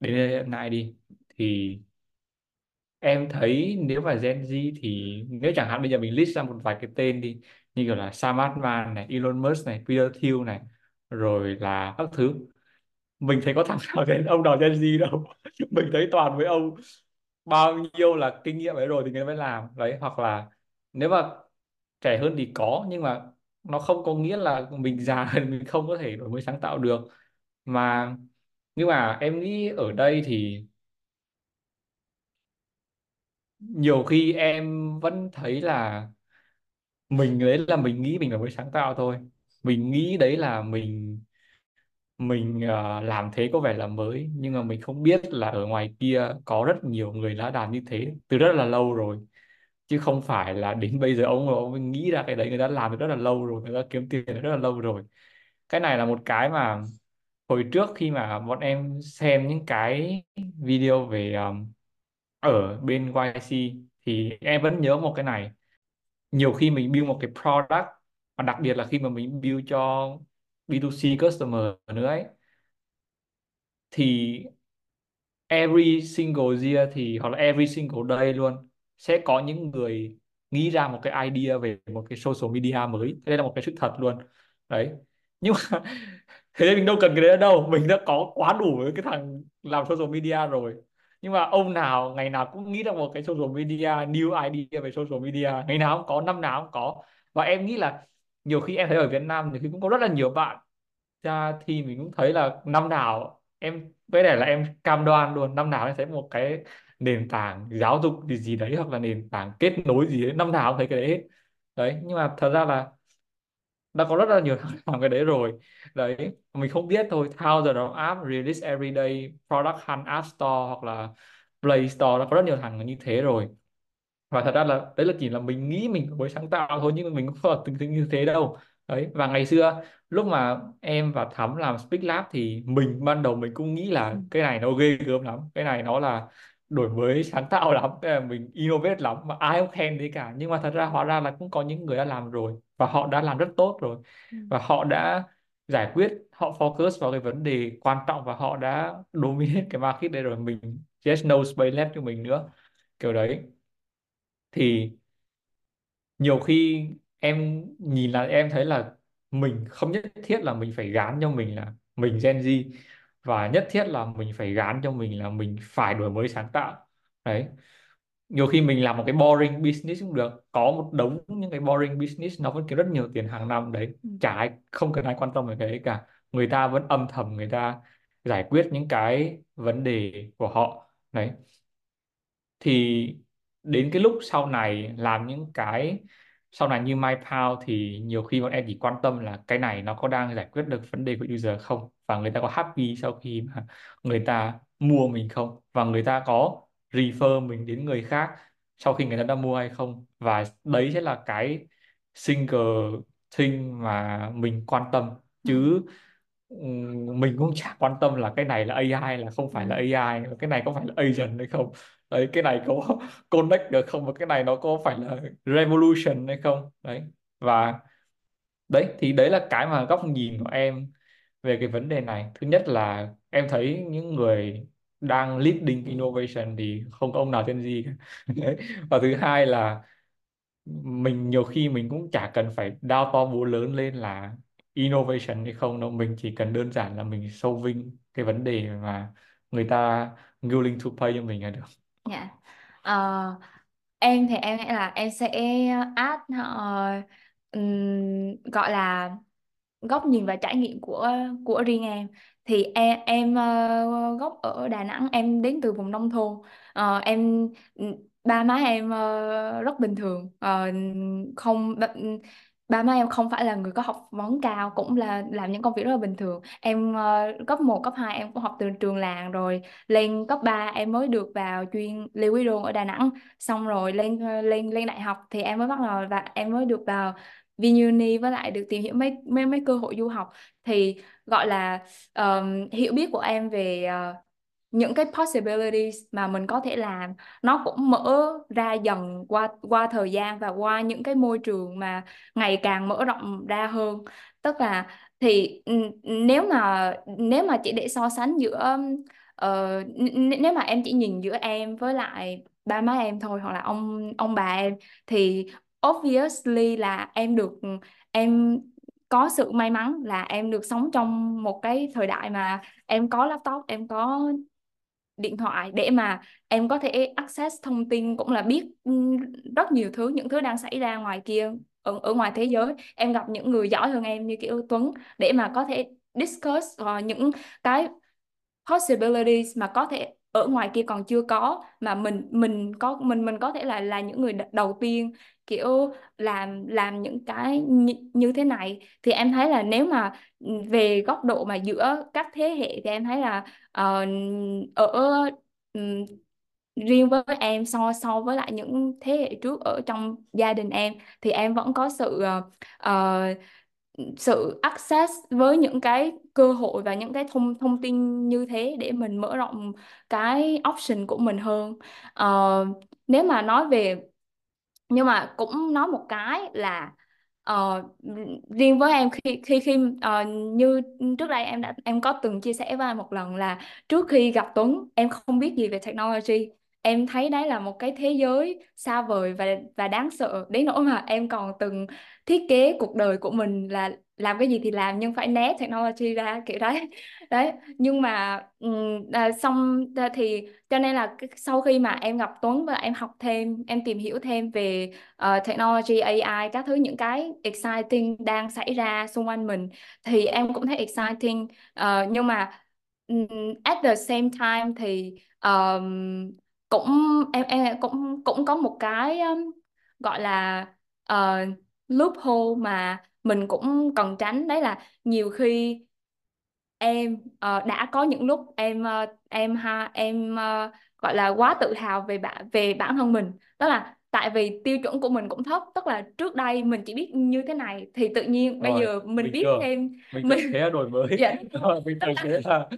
đến hiện nay đi thì em thấy nếu mà Gen Z thì nếu chẳng hạn bây giờ mình list ra một vài cái tên đi, như kiểu là Sam Altman này, Elon Musk này, Peter Thiel này, rồi là các thứ. Mình thấy có thằng nào đến ông nào Gen Z đâu. *laughs* Mình thấy toàn với ông. Bao nhiêu là kinh nghiệm ấy rồi thì người mới làm. Đấy, hoặc là nếu mà trẻ hơn thì có, nhưng mà nó không có nghĩa là mình già *laughs* thì mình không có thể đổi mới sáng tạo được. Mà, nhưng mà em nghĩ ở đây thì nhiều khi em vẫn thấy là mình đấy là mình nghĩ mình là mới sáng tạo thôi. Mình nghĩ đấy là mình mình uh, làm thế có vẻ là mới nhưng mà mình không biết là ở ngoài kia có rất nhiều người đã làm như thế từ rất là lâu rồi. Chứ không phải là đến bây giờ ông ông nghĩ ra cái đấy người ta làm được rất là lâu rồi người ta kiếm tiền được rất là lâu rồi. Cái này là một cái mà hồi trước khi mà bọn em xem những cái video về um, ở bên YC thì em vẫn nhớ một cái này. Nhiều khi mình build một cái product, và đặc biệt là khi mà mình build cho B2C customer nữa ấy, thì every single year thì, hoặc là every single day luôn, sẽ có những người nghĩ ra một cái idea về một cái social media mới. Đây là một cái sự thật luôn. Đấy. Nhưng mà *laughs* thế nên mình đâu cần cái đấy đâu. Mình đã có quá đủ với cái thằng làm social media rồi nhưng mà ông nào, ngày nào cũng nghĩ ra một cái social media, new idea về social media. Ngày nào cũng có, năm nào cũng có. Và em nghĩ là nhiều khi em thấy ở Việt Nam thì cũng có rất là nhiều bạn ra thì mình cũng thấy là năm nào em, với lại là em cam đoan luôn, năm nào em thấy một cái nền tảng giáo dục gì gì đấy hoặc là nền tảng kết nối gì đấy. Năm nào cũng thấy cái đấy hết. Đấy, nhưng mà thật ra là đã có rất là nhiều thằng làm cái đấy rồi. Đấy, mình không biết thôi thao giờ nó app release every day product hunt app store hoặc là play store, nó có rất nhiều thằng như thế rồi. Và thật ra là, đấy là chỉ là mình nghĩ mình mới sáng tạo thôi, nhưng mà mình cũng không từng từng như thế đâu. Đấy, và ngày xưa, lúc mà em và Thắm làm Speak Lab thì mình ban đầu mình cũng nghĩ là cái này nó ghê gớm lắm. Cái này nó là đổi mới sáng tạo lắm là mình innovate lắm mà ai cũng khen đấy cả. Nhưng mà thật ra hóa ra là cũng có những người đã làm rồi và họ đã làm rất tốt rồi. Và họ đã giải quyết họ focus vào cái vấn đề quan trọng và họ đã dominate cái market đấy rồi. Mình just no space left cho mình nữa. Kiểu đấy. Thì nhiều khi em nhìn là em thấy là mình không nhất thiết là mình phải gán cho mình là mình Gen Z và nhất thiết là mình phải gán cho mình là mình phải đổi mới sáng tạo. Đấy. Nhiều khi mình làm một cái boring business cũng được có một đống những cái boring business nó vẫn kiếm rất nhiều tiền hàng năm đấy. Ừ. chả ai không cần ai quan tâm về cái cả. Người ta vẫn âm thầm người ta giải quyết những cái vấn đề của họ đấy. Thì đến cái lúc sau này làm những cái sau này như MyPow thì nhiều khi bọn em chỉ quan tâm là cái này nó có đang giải quyết được vấn đề của user không và người ta có happy sau khi mà người ta mua mình không? Và người ta có refer mình đến người khác sau khi người ta đã mua hay không? Và đấy sẽ là cái single thing mà mình quan tâm. Chứ mình cũng chả quan tâm là cái này là AI là không phải là Ừ. AI cái này có phải là agent hay không? Đấy cái này có *laughs* connect được không? Và cái này nó có phải là revolution hay không? Đấy. Và đấy thì đấy là cái mà góc nhìn của em về cái vấn đề này thứ nhất là em thấy những người đang leading innovation thì không có ông nào tên gì cả. *laughs* Và thứ hai là mình nhiều khi mình cũng chả cần phải đao to búa lớn lên là innovation hay không đâu. Mình chỉ cần đơn giản là mình solving cái vấn đề mà người ta willing to pay cho mình là được. Dạ. uh, em thì em nghĩ là em sẽ add uh, um, gọi là góc nhìn và trải nghiệm của của riêng em. Thì em em ờ, gốc ở Đà Nẵng em đến từ vùng nông thôn. Ờ, em ừ, ba má em ờ, rất bình thường. Ờ, không ba, ừ, ba má em không phải là người có học vấn cao cũng là làm những công việc rất là bình thường. Em cấp một cấp 2 em cũng học từ trường làng rồi. Lên cấp 3 em mới được vào chuyên Lê Quý Đôn ở Đà Nẵng. Xong rồi lên lên lên đại học thì em mới bắt đầu và em mới được vào Vinuni với lại được tìm hiểu mấy mấy mấy cơ hội du học. Thì gọi là um, hiểu biết của em về uh, những cái possibilities mà mình có thể làm nó cũng mở ra dần qua qua thời gian và qua những cái môi trường mà ngày càng mở rộng ra hơn. Tức là thì ừ, nếu mà nếu mà chỉ để so sánh giữa uh, nếu mà em chỉ nhìn giữa em với lại ba má em thôi hoặc là ông ông bà em thì obviously là em được em có sự may mắn là em được sống trong một cái thời đại mà em có laptop em có điện thoại để mà em có thể access thông tin cũng là biết ừ, rất nhiều thứ những thứ đang xảy ra ngoài kia ở, ở ngoài thế giới. Em gặp những người giỏi hơn em như kiểu Tuấn để mà có thể discuss uh, những cái possibilities mà có thể ở ngoài kia còn chưa có mà mình mình có mình mình có thể là là những người đầu tiên kiểu làm làm những cái như, như thế này. Thì em thấy là nếu mà ừ, về góc độ mà giữa các thế hệ thì em thấy là uh, ở um, riêng với em so so với lại những thế hệ trước ở trong gia đình em thì em vẫn có sự uh, sự access với những cái cơ hội và những cái thông thông tin như thế để mình mở rộng cái option của mình hơn. Uh, nếu mà nói về nhưng mà cũng nói một cái là uh, riêng với em khi khi khi uh, như trước đây em đã em có từng chia sẻ với anh một lần là trước khi gặp Tuấn em không biết gì về technology. Em thấy đấy là một cái thế giới xa vời và và đáng sợ. Đến nỗi mà em còn từng thiết kế cuộc đời của mình là làm cái gì thì làm nhưng phải né technology ra kiểu đấy. Đấy nhưng mà à, xong à, thì cho nên là sau khi mà em gặp Tuấn và em học thêm em tìm hiểu thêm về uh, technology AI các thứ những cái exciting đang xảy ra xung quanh mình thì em cũng thấy exciting. Uh, nhưng mà at the same time thì um, cũng em em cũng cũng có một cái um, gọi là uh, loophole mà mình cũng cần tránh đấy là nhiều khi em uh, đã có những lúc em uh, em ha em uh, gọi là quá tự hào về bản về bản thân mình. Đó là tại vì tiêu chuẩn của mình cũng thấp tức là trước đây mình chỉ biết như thế này thì tự nhiên bây rồi giờ mình bình biết thường thêm mình *laughs* thế là *laughs* đổi mới. Dạ. Rồi, bình thường thế là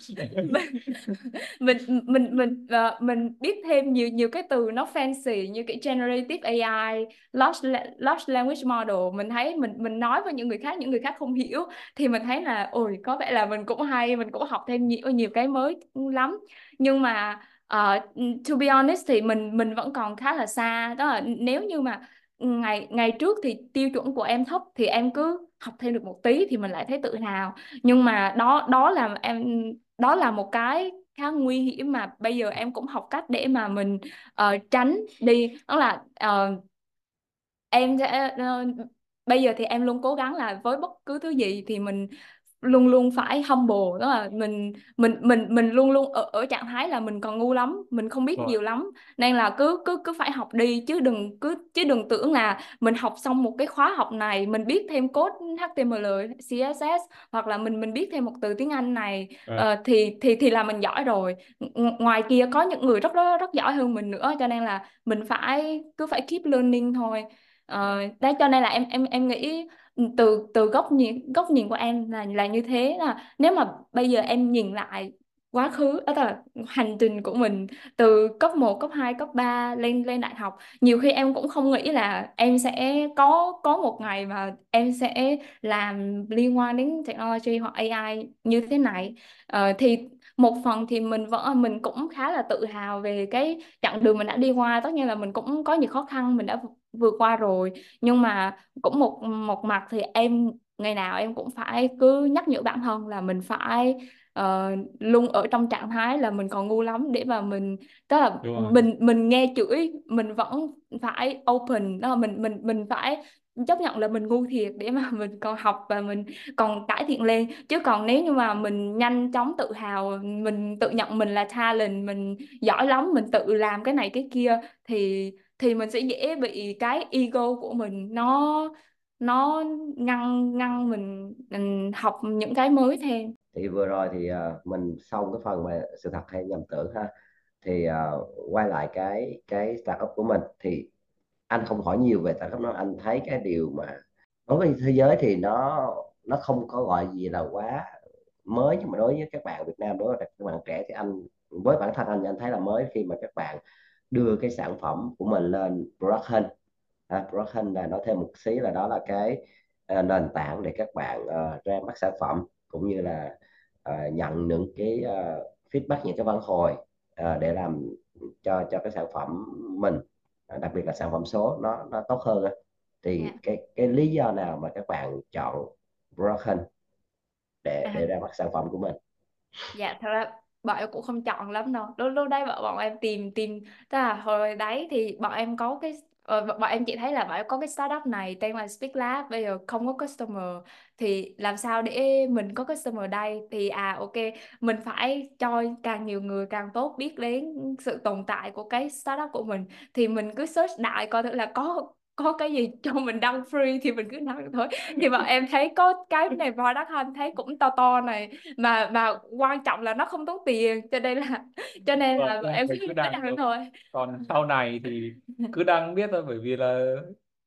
mình mình mình ờ, mình biết thêm nhiều nhiều cái từ nó fancy như cái generative AI, large la- large language model. Mình thấy mình mình nói với những người khác những người khác không hiểu thì mình thấy là ôi có vẻ là mình cũng hay mình cũng học thêm nhiều nhiều cái mới lắm. Nhưng mà uh, to be honest thì mình mình vẫn còn khá là xa. Đó là nếu như mà ừ, ngày ngày trước thì tiêu chuẩn của em thấp thì em cứ học thêm được một tí thì mình lại thấy tự hào. Nhưng mà đó đó là em đó là một cái khá nguy hiểm mà bây giờ em cũng học cách để mà mình uh, tránh đi. Đó là uh, em sẽ uh, bây giờ thì em luôn cố gắng là với bất cứ thứ gì thì mình luôn luôn phải humble đó là mình mình mình mình luôn luôn ở ở trạng thái là mình còn ngu lắm mình không biết nhiều lắm. Nên là cứ cứ cứ phải học đi chứ đừng cứ chứ đừng tưởng là mình học xong một cái khóa học này mình biết thêm code HTML CSS hoặc là mình mình biết thêm một từ tiếng Anh này Ờ, ờ, thì thì thì là mình giỏi rồi. Ng- ngoài kia có những người rất rất rất giỏi hơn mình nữa cho nên là mình phải cứ phải keep learning thôi. Ờ, đấy cho nên là em em em nghĩ từ từ góc nhìn góc nhìn của em là là như thế là nếu mà bây giờ em nhìn lại quá khứ đó là hành trình của mình từ cấp một cấp 2 cấp 3 lên lên đại học nhiều khi em cũng không nghĩ là em sẽ có có một ngày mà em sẽ làm liên quan đến technology hoặc AI như thế này. Ờ, thì một phần thì mình vẫn mình cũng khá là tự hào về cái chặng đường mình đã đi qua. Tất nhiên là mình cũng có nhiều khó khăn mình đã vượt qua rồi. Nhưng mà cũng một một mặt thì em ngày nào em cũng phải cứ nhắc nhở bản thân là mình phải ờ, luôn ở trong trạng thái là mình còn ngu lắm để mà mình tức là mình mình nghe chửi mình vẫn phải open đó là mình mình mình phải chấp nhận là mình ngu thiệt để mà mình còn học và mình còn cải thiện lên. Chứ còn nếu như mà mình nhanh chóng tự hào mình tự nhận mình là talent mình giỏi lắm mình tự làm cái này cái kia thì thì mình sẽ dễ bị cái ego của mình nó nó ngăn ngăn mình, mình học những cái mới thêm. Thì vừa rồi thì à, mình xong cái phần mà sự thật hay nhầm tưởng ha. Thì uh, quay lại cái cái startup của mình thì anh không hỏi nhiều về startup nó anh thấy cái điều mà đối với thế giới thì nó nó không có gọi gì là quá mới nhưng mà đối với các bạn Việt Nam đối với các bạn trẻ thì anh với bản thân anh anh thấy là mới khi mà các bạn đưa cái sản phẩm của mình lên production à, production là nói thêm một xí là đó là cái ờ, nền tảng để các bạn ờ, ra mắt sản phẩm cũng như là ờ, nhận những cái ờ, feedback những cái phản hồi ờ, để làm cho cho cái sản phẩm mình ờ, đặc biệt là sản phẩm số nó nó tốt hơn á. thì Dạ. cái cái lý do nào mà các bạn chọn Broken để À, để ra mắt sản phẩm của mình Dạ thật ra bọn em cũng không chọn lắm đâu. Lúc lúc đấy bọn bọn em tìm tìm, tức là hồi đấy thì bọn em có cái ờ, bọn bọn em chỉ thấy là bọn em có cái startup này tên là Speak Lab, bây giờ không có customer. Thì làm sao để mình có customer đây? Thì à ok, mình phải cho càng nhiều người càng tốt biết đến sự tồn tại của cái startup của mình. Thì mình cứ search đại coi thử là có có cái gì cho mình đăng free thì mình cứ đăng thôi. Thì bọn em thấy có cái này product hunt thấy cũng to to này mà mà quan trọng là nó không tốn tiền cho nên là cho nên Vâng, là là em cứ đăng đăng thôi. còn sau này thì cứ đăng biết thôi bởi vì là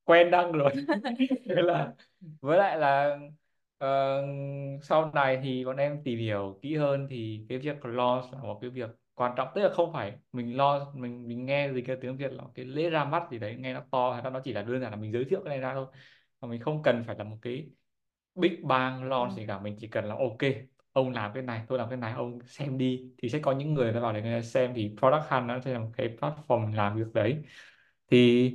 quen đăng rồi. *laughs* Thế là với lại là Ờ, sau này thì bọn em tìm hiểu kỹ hơn thì cái việc launch là một cái việc quan trọng tức là không phải mình lo mình mình nghe gì cái tiếng Việt là cái lễ ra mắt gì đấy nghe nó to hay nó chỉ là đơn giản là mình giới thiệu cái này ra thôi mà mình không cần phải là một cái big bang ừ. launch gì cả mình chỉ cần là ok ông làm cái này tôi làm cái này ông xem đi thì sẽ có những người nó vào để người xem thì Product Hunt nó sẽ là một cái platform làm việc đấy thì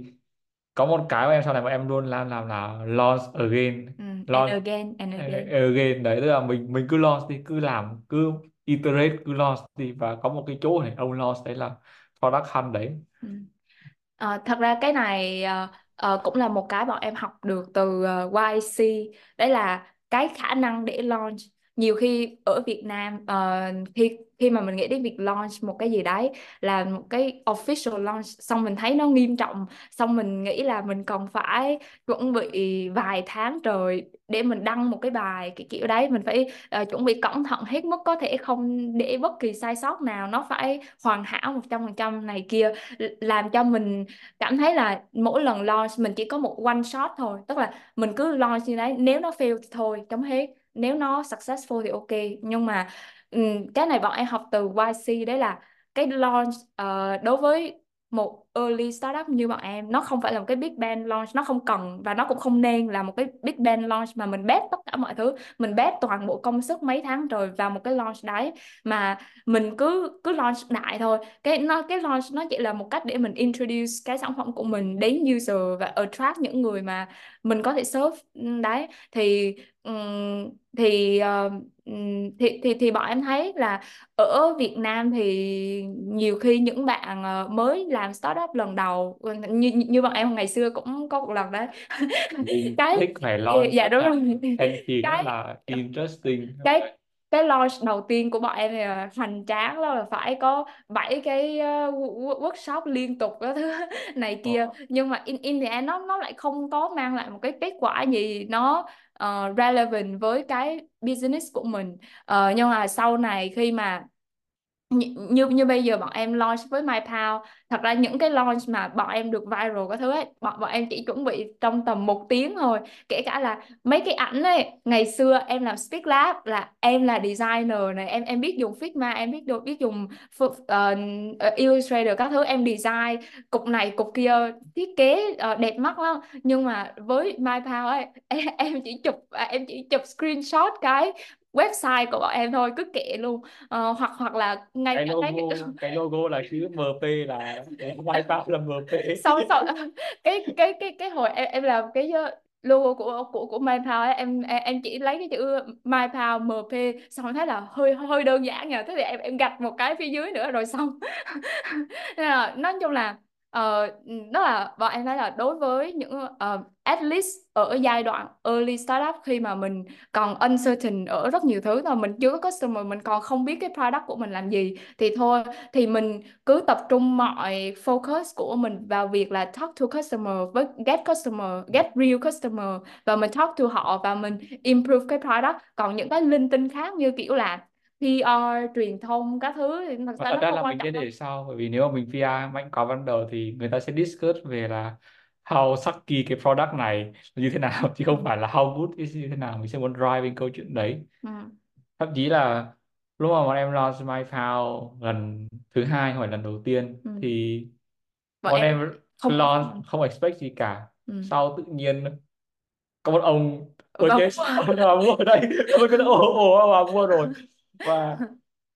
có một cái mà em sau này mà em luôn làm làm là launch again Ừ. and launch again and again again đấy tức là mình mình cứ launch đi cứ làm cứ iterate cứ launch đi và có một cái chỗ này ông launch đấy là product hunt đấy Ừ. Ờ, thật ra cái này ờ, ờ, cũng là một cái bọn em học được từ ờ, YC đấy là cái khả năng để launch nhiều khi ở Việt Nam uh, khi khi mà mình nghĩ đến việc launch một cái gì đấy là một cái official launch xong mình thấy nó nghiêm trọng xong mình nghĩ là mình còn phải chuẩn bị vài tháng trời để mình đăng một cái bài cái kiểu đấy. Mình phải uh, chuẩn bị cẩn thận hết mức có thể không để bất kỳ sai sót nào nó phải hoàn hảo 100% này kia. Làm cho mình cảm thấy là mỗi lần launch mình chỉ có một one shot thôi tức là mình cứ launch như đấy nếu nó fail thì thôi chống hết nếu nó successful thì ok. Nhưng mà cái này bọn em học từ YC đấy là cái launch uh, đối với một early startup như bọn em. Nó không phải là một cái big bang launch nó không cần và nó cũng không nên là một cái big bang launch mà mình bet tất cả mọi thứ. Mình bet toàn bộ công sức mấy tháng rồi vào một cái launch đấy. Mà mình cứ cứ launch đại thôi. Cái nó cái launch nó chỉ là một cách để mình introduce cái sản phẩm của mình đến user và attract những người mà mình có thể serve. Ừ, đấy. Thì ừ, thì, ờ, ừ, thì thì thì bọn em thấy là ở Việt Nam thì nhiều khi những bạn ờ, mới làm startup lần đầu. Như như bọn em ngày xưa cũng có một lần đấy. *laughs* Cái thích phải launch dạ đúng à, rồi. Thì nó cái là interesting. cái cái launch đầu tiên của bọn em là hoành tráng đó là phải có bảy cái uh, workshop liên tục đó thứ *laughs* này Ờ, kia. Nhưng mà in in the end nó nó lại không có mang lại một cái kết quả gì nó ờ, relevant với cái business của mình. Ờ, nhưng mà sau này khi mà như, như bây giờ bọn em launch với MyPow thật ra những cái launch mà bọn em được viral các thứ ấy bọn bọn em chỉ chuẩn bị trong tầm một tiếng thôi. Kể cả là mấy cái ảnh ấy ngày xưa em làm Speak Lab là em là designer này em em biết dùng Figma em biết được biết dùng uh, Illustrator các thứ em design cục này cục kia thiết kế uh, đẹp mắt lắm. Nhưng mà với MyPow ấy em, *laughs* em chỉ chụp à, em chỉ chụp screenshot cái website của bọn em thôi cứ kệ luôn. Ờ, hoặc hoặc là ngay cái cả cái logo *laughs* cái logo là chữ MP là wipeout là MP sau sau cái cái cái cái hồi em em làm cái uh, logo của của của MyPower ấy, em em chỉ lấy cái chữ MyPower MP xong thấy là hơi hơi đơn giản nhờ thế thì em em gạch một cái phía dưới nữa rồi xong. *laughs* Nên là nói chung là uh, đó là bọn em thấy là đối với những uh, at least ở giai đoạn early startup khi mà mình còn uncertain ở rất nhiều thứ mà mình chưa có customer mình còn không biết cái product của mình làm gì thì thôi thì mình cứ tập trung mọi focus của mình vào việc là talk to customer với get customer get real customer và mình talk to họ và mình improve cái product. Còn những cái linh tinh khác như kiểu là PR truyền thông các thứ thì thật ra thật nó ra không là quan mình trọng sẽ đâu để sau bởi vì nếu mà mình PR mạnh quá ban đầu thì người ta sẽ discuss về là how sucky cái product này như thế nào *laughs* chứ không phải là how good is như thế nào mình sẽ muốn drive bên câu chuyện đấy Ừ. thậm chí là lúc mà bọn em launch MyFound lần thứ hai hoặc lần đầu tiên Ừ. thì bọn bọn em em không có launch không expect gì cả ừ. sau tự nhiên có một ông ôi Vâng. chết ông nào mua ở đây tôi biết ồ ồ ông nào mua rồi và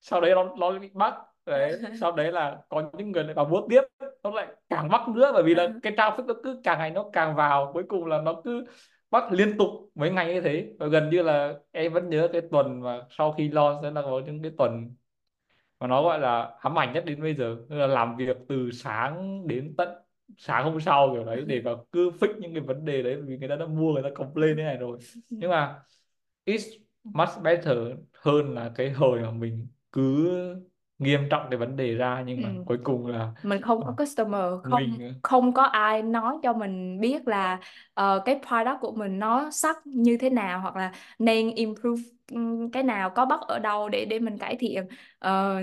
sau đấy nó nó bị bắt đấy *laughs* sau đấy là có những người lại vào mua tiếp. Nó lại càng mắc nữa bởi vì là *laughs* cái traffic nó cứ càng ngày nó càng vào. Cuối cùng là nó cứ bắt liên tục mấy ngày như thế. Và gần như là em vẫn nhớ cái tuần mà sau khi launch sẽ là có những cái tuần mà nó gọi là ám ảnh nhất đến bây giờ. Là làm việc từ sáng đến tận sáng hôm sau kiểu đấy để mà cứ fix những cái vấn đề đấy. Vì người ta đã mua người ta complain thế này rồi. Nhưng mà it's much better hơn là cái hồi mà mình cứ nghiêm trọng cái vấn đề ra nhưng Ừ. mà cuối cùng là mình không có ờ, customer không mình không có ai nói cho mình biết là ờ, cái product của mình nó sắc như thế nào hoặc là nên improve Ừ, cái nào có bắt ở đâu để để mình cải thiện. Ờ,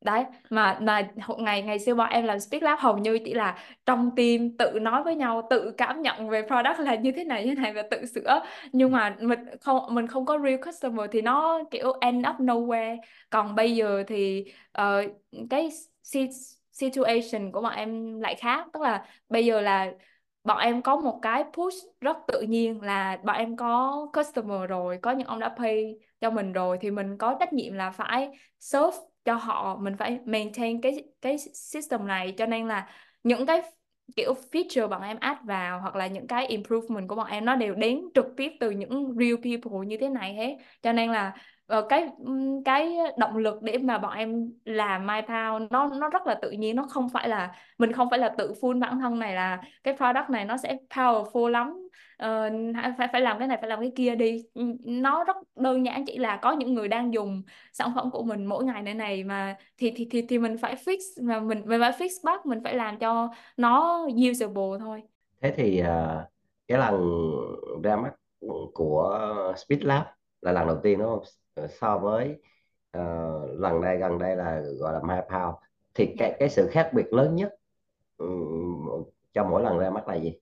đấy mà mà ngày ngày xưa bọn em làm Speak Lab hầu như chỉ là trong team tự nói với nhau tự cảm nhận về product là như thế này như thế này và tự sửa. Nhưng mà mình không mình không có real customer thì nó kiểu end up nowhere. Còn bây giờ thì uh, cái situation của bọn em lại khác. Tức là bây giờ là bọn em có một cái push rất tự nhiên là bọn em có customer rồi có những ông đã pay cho mình rồi thì mình có trách nhiệm là phải serve cho họ, mình phải maintain cái cái system này. Cho nên là những cái kiểu feature bọn em add vào hoặc là những cái improvement của bọn em nó đều đến trực tiếp từ những real people như thế này hết. Cho nên là ờ, cái cái động lực để mà bọn em làm my MyPound nó nó rất là tự nhiên, nó không phải là, mình không phải là tự phun bản thân này là cái product này nó sẽ powerful lắm uh, phải phải làm cái này phải làm cái kia đi. Nó rất đơn giản chỉ là có những người đang dùng sản phẩm của mình mỗi ngày này này mà thì thì thì thì mình phải fix mà mình mình phải fix bug mình phải làm cho nó usable thôi. Thế thì uh, cái lần ra mắt của Speed Lab là lần đầu tiên đúng không? So với uh, lần đây gần đây là gọi là MyPound thì yeah. cái cái sự khác biệt lớn nhất um, cho mỗi lần ra mắt là gì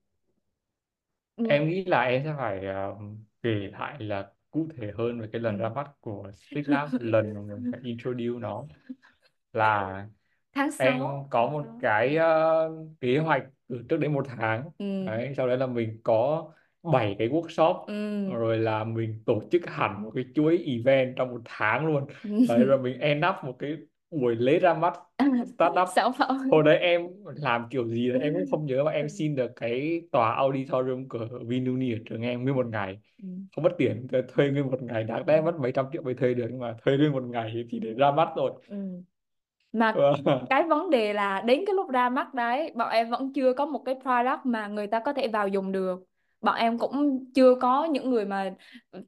em nghĩ là em sẽ phải uh, kể lại là cụ thể hơn về cái lần ra mắt của Speak Lab *laughs* lần mà mình phải introduce nó. Là tháng em 6 có một cái uh, kế hoạch từ trước đến một tháng. Ừ. đấy sau đấy là mình có bảy cái workshop ừ. rồi là mình tổ chức hẳn một cái chuỗi event trong một tháng luôn. Đấy rồi *laughs* mình end up một cái buổi lễ ra mắt. Startup *laughs* sản phẩm hồi đấy em làm kiểu gì đấy em cũng không nhớ mà em xin được cái tòa auditorium của Vinuni ở trường em nguyên một ngày. Ừ. không mất tiền thuê nguyên một ngày. Đáng lẽ mất mấy trăm triệu mới thuê được nhưng mà thuê nguyên một ngày thì để ra mắt rồi. Ừ. mà Vâng. cái vấn đề là đến cái lúc ra mắt đấy bọn em vẫn chưa có một cái product mà người ta có thể vào dùng được. Bọn em cũng chưa có những người mà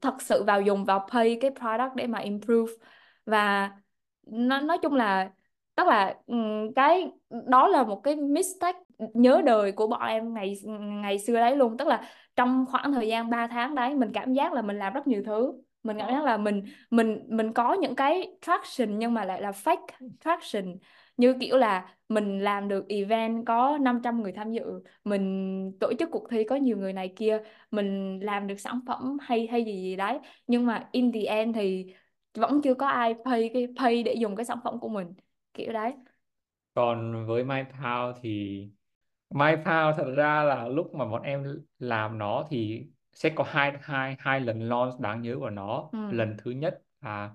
thật sự vào dùng vào pay cái product để mà improve. Và nó, nói chung là, tức là cái đó là một cái mistake nhớ đời của bọn em ngày ngày xưa đấy luôn. Tức là trong khoảng thời gian 3 tháng đấy, mình cảm giác là mình làm rất nhiều thứ. Mình cảm giác là mình mình mình có những cái traction nhưng mà lại là fake traction. Như kiểu là mình làm được event có 500 người tham dự, mình tổ chức cuộc thi có nhiều người này kia, mình làm được sản phẩm hay hay gì gì đấy. Nhưng mà in the end thì vẫn chưa có ai pay cái pay để dùng cái sản phẩm của mình kiểu đấy. Còn với MyPound thì MyPound thật ra là lúc mà bọn em làm nó thì sẽ có hai hai hai lần launch đáng nhớ của nó. Ừ. lần thứ nhất là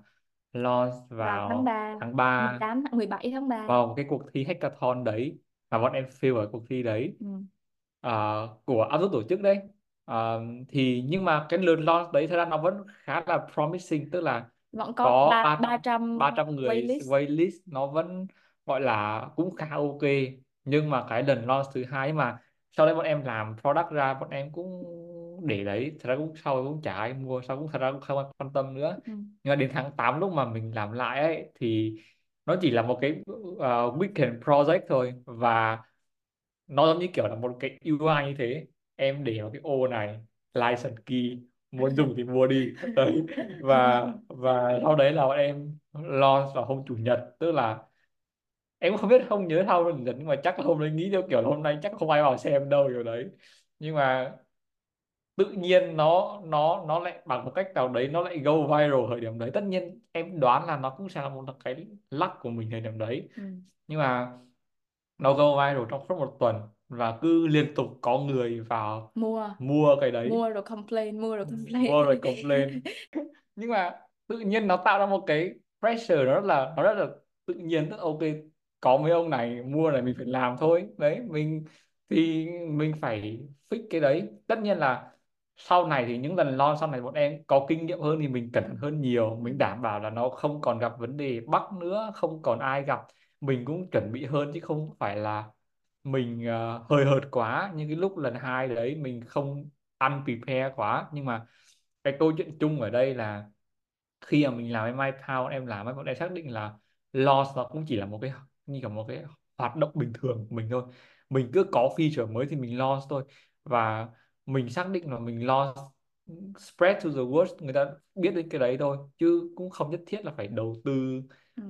launch vào tháng vào 3 tháng 3 18 17 tháng 3 vào cái cuộc thi hackathon đấy và bọn em fail ở cuộc thi đấy. Ừ. à, của áp dụng tổ chức đấy. À, thì nhưng mà cái lượt launch đấy thật ra nó vẫn khá là promising tức là vẫn có có ba 300 300 300 người waitlist. waitlist nó vẫn gọi là cũng khá ok. Nhưng mà cái lần launch thứ hai mà sau đấy bọn em làm product ra bọn em cũng để đấy. Thật ra cũng sau cũng chả ai mua sau cũng thật ra cũng không quan tâm nữa. Ừ. nhưng mà đến tháng 8 lúc mà mình làm lại ấy thì nó chỉ là một cái uh, weekend project thôi. Và nó giống như kiểu là một cái UI như thế. Em để vào cái ô này license key muốn dùng thì mua đi. *laughs* Đấy. Và và sau đấy là bọn em launch vào hôm chủ nhật. Tức là em cũng không biết không nhớ thao chủ nhật nhưng mà chắc là hôm đấy nghĩ theo kiểu hôm nay chắc không ai vào xem đâu kiểu đấy. Nhưng mà tự nhiên nó nó nó lại bằng một cách nào đấy nó lại go viral thời điểm đấy. Tất nhiên em đoán là nó cũng sẽ là một cái luck của mình thời điểm đấy. Ừ. nhưng mà nó go viral trong suốt một tuần và cứ liên tục có người vào mua. mua cái đấy. Mua rồi complain mua rồi complain. mua rồi complain. *laughs* Nhưng mà tự nhiên nó tạo ra một cái pressure nó rất là nó rất là tự nhiên. Rất ok có mấy ông này mua này mình phải làm thôi. Đấy mình thì mình phải fix cái đấy. Tất nhiên là sau này thì những lần launch sau này bọn em có kinh nghiệm hơn thì mình cẩn thận hơn nhiều. Mình đảm bảo là nó không còn gặp vấn đề bug nữa không còn ai gặp. Mình cũng chuẩn bị hơn chứ không phải là mình uh, hơi hợt quá nhưng cái lúc lần hai đấy mình không unprepare quá. Nhưng mà cái câu chuyện chung ở đây là khi mà mình làm em MyPound em làm ấy bọn em xác định là loss nó cũng chỉ là một cái như kiểu một cái hoạt động bình thường của mình thôi. Mình cứ có feature mới thì mình loss thôi. Và mình xác định là mình loss spread to the world người ta biết đến cái đấy thôi. Chứ cũng không nhất thiết là phải đầu tư ừ.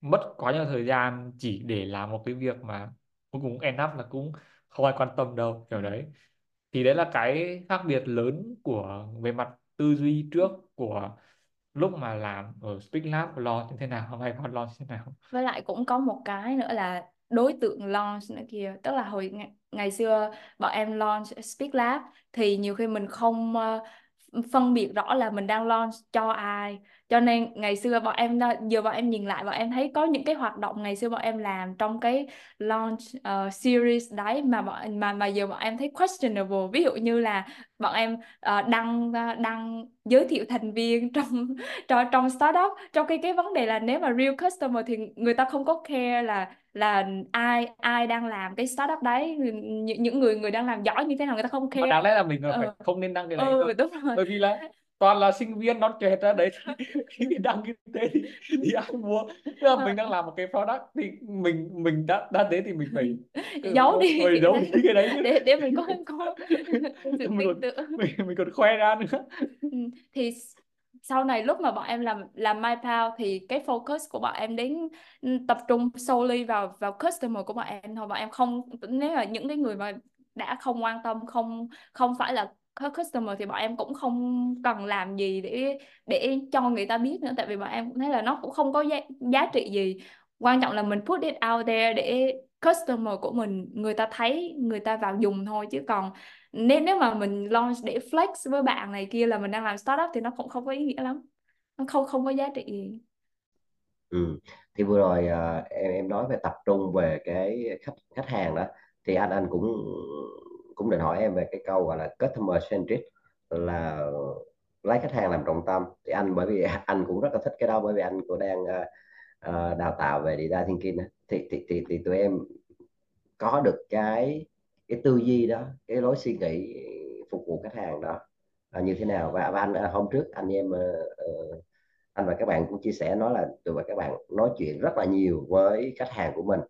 mất quá nhiều thời gian chỉ để làm một cái việc mà cuối cùng end up là cũng không ai quan tâm đâu kiểu đấy. Thì đấy là cái khác biệt lớn của về mặt tư duy trước của lúc mà làm ở Speak Lab launch như thế nào hay còn launch như thế nào. Với lại cũng có một cái nữa là đối tượng launch nữa kia. Tức là hồi ngày, ngày xưa bọn em launch Speak Lab thì nhiều khi mình không uh, phân biệt rõ là mình đang launch cho ai cho nên ngày xưa bọn em giờ bọn em nhìn lại bọn em thấy có những cái hoạt động ngày xưa bọn em làm trong cái launch ờ, series đấy mà bọn mà mà giờ bọn em thấy questionable. Ví dụ như là bọn em ờ, đăng đăng giới thiệu thành viên *laughs* trong trong trong startup. Trong khi cái vấn đề là nếu mà real customer thì người ta không có care là là ai ai đang làm cái startup đấy những những người người đang làm giỏi như thế nào người ta không care. đáng lẽ là mình là phải ờ không nên đăng cái đấy ừ cơ. đúng rồi. Bởi vì là toàn là sinh viên non trẻ ra đấy *laughs* *laughs* khi mình đăng như thế thì, thì ai mua. Tức là Ờ, mình đang làm một cái product thì mình mình đã đã thế thì mình phải giấu đi. phải cái *laughs* giấu đấy đi cái đấy để để mình có có sự mình còn mình mình còn khoe ra nữa. Ừ, thì sau này lúc mà bọn em làm làm MyPow thì cái focus của bọn em đến ừ, tập trung solely vào vào customer của bọn em thôi. Bọn em không nếu là những cái người mà đã không quan tâm không không phải là customer thì bọn em cũng không cần làm gì để để cho người ta biết nữa tại vì bọn em cũng thấy là nó cũng không có giá, giá trị gì. Quan trọng là mình put it out there để customer của mình người ta thấy người ta vào dùng thôi. Chứ còn nên nếu mà mình launch để flex với bạn này kia là mình đang làm startup thì nó cũng không có ý nghĩa lắm. Nó không không có giá trị gì. Ừ. thì vừa rồi à, em em nói về tập trung về cái khách khách hàng đó thì anh anh cũng cũng định hỏi em về cái câu gọi là customer centric là lấy khách hàng làm trọng tâm. Thì anh bởi vì *laughs* anh cũng rất là thích cái đó bởi vì anh cũng đang uh, đào tạo về design thinking thì thì thì thì tụi em có được cái cái tư duy đó cái lối suy nghĩ phục vụ khách hàng đó là như thế nào? Và, và anh à, hôm trước anh em uh, anh và các bạn cũng chia sẻ nói là tụi và các bạn nói chuyện rất là nhiều với khách hàng của mình.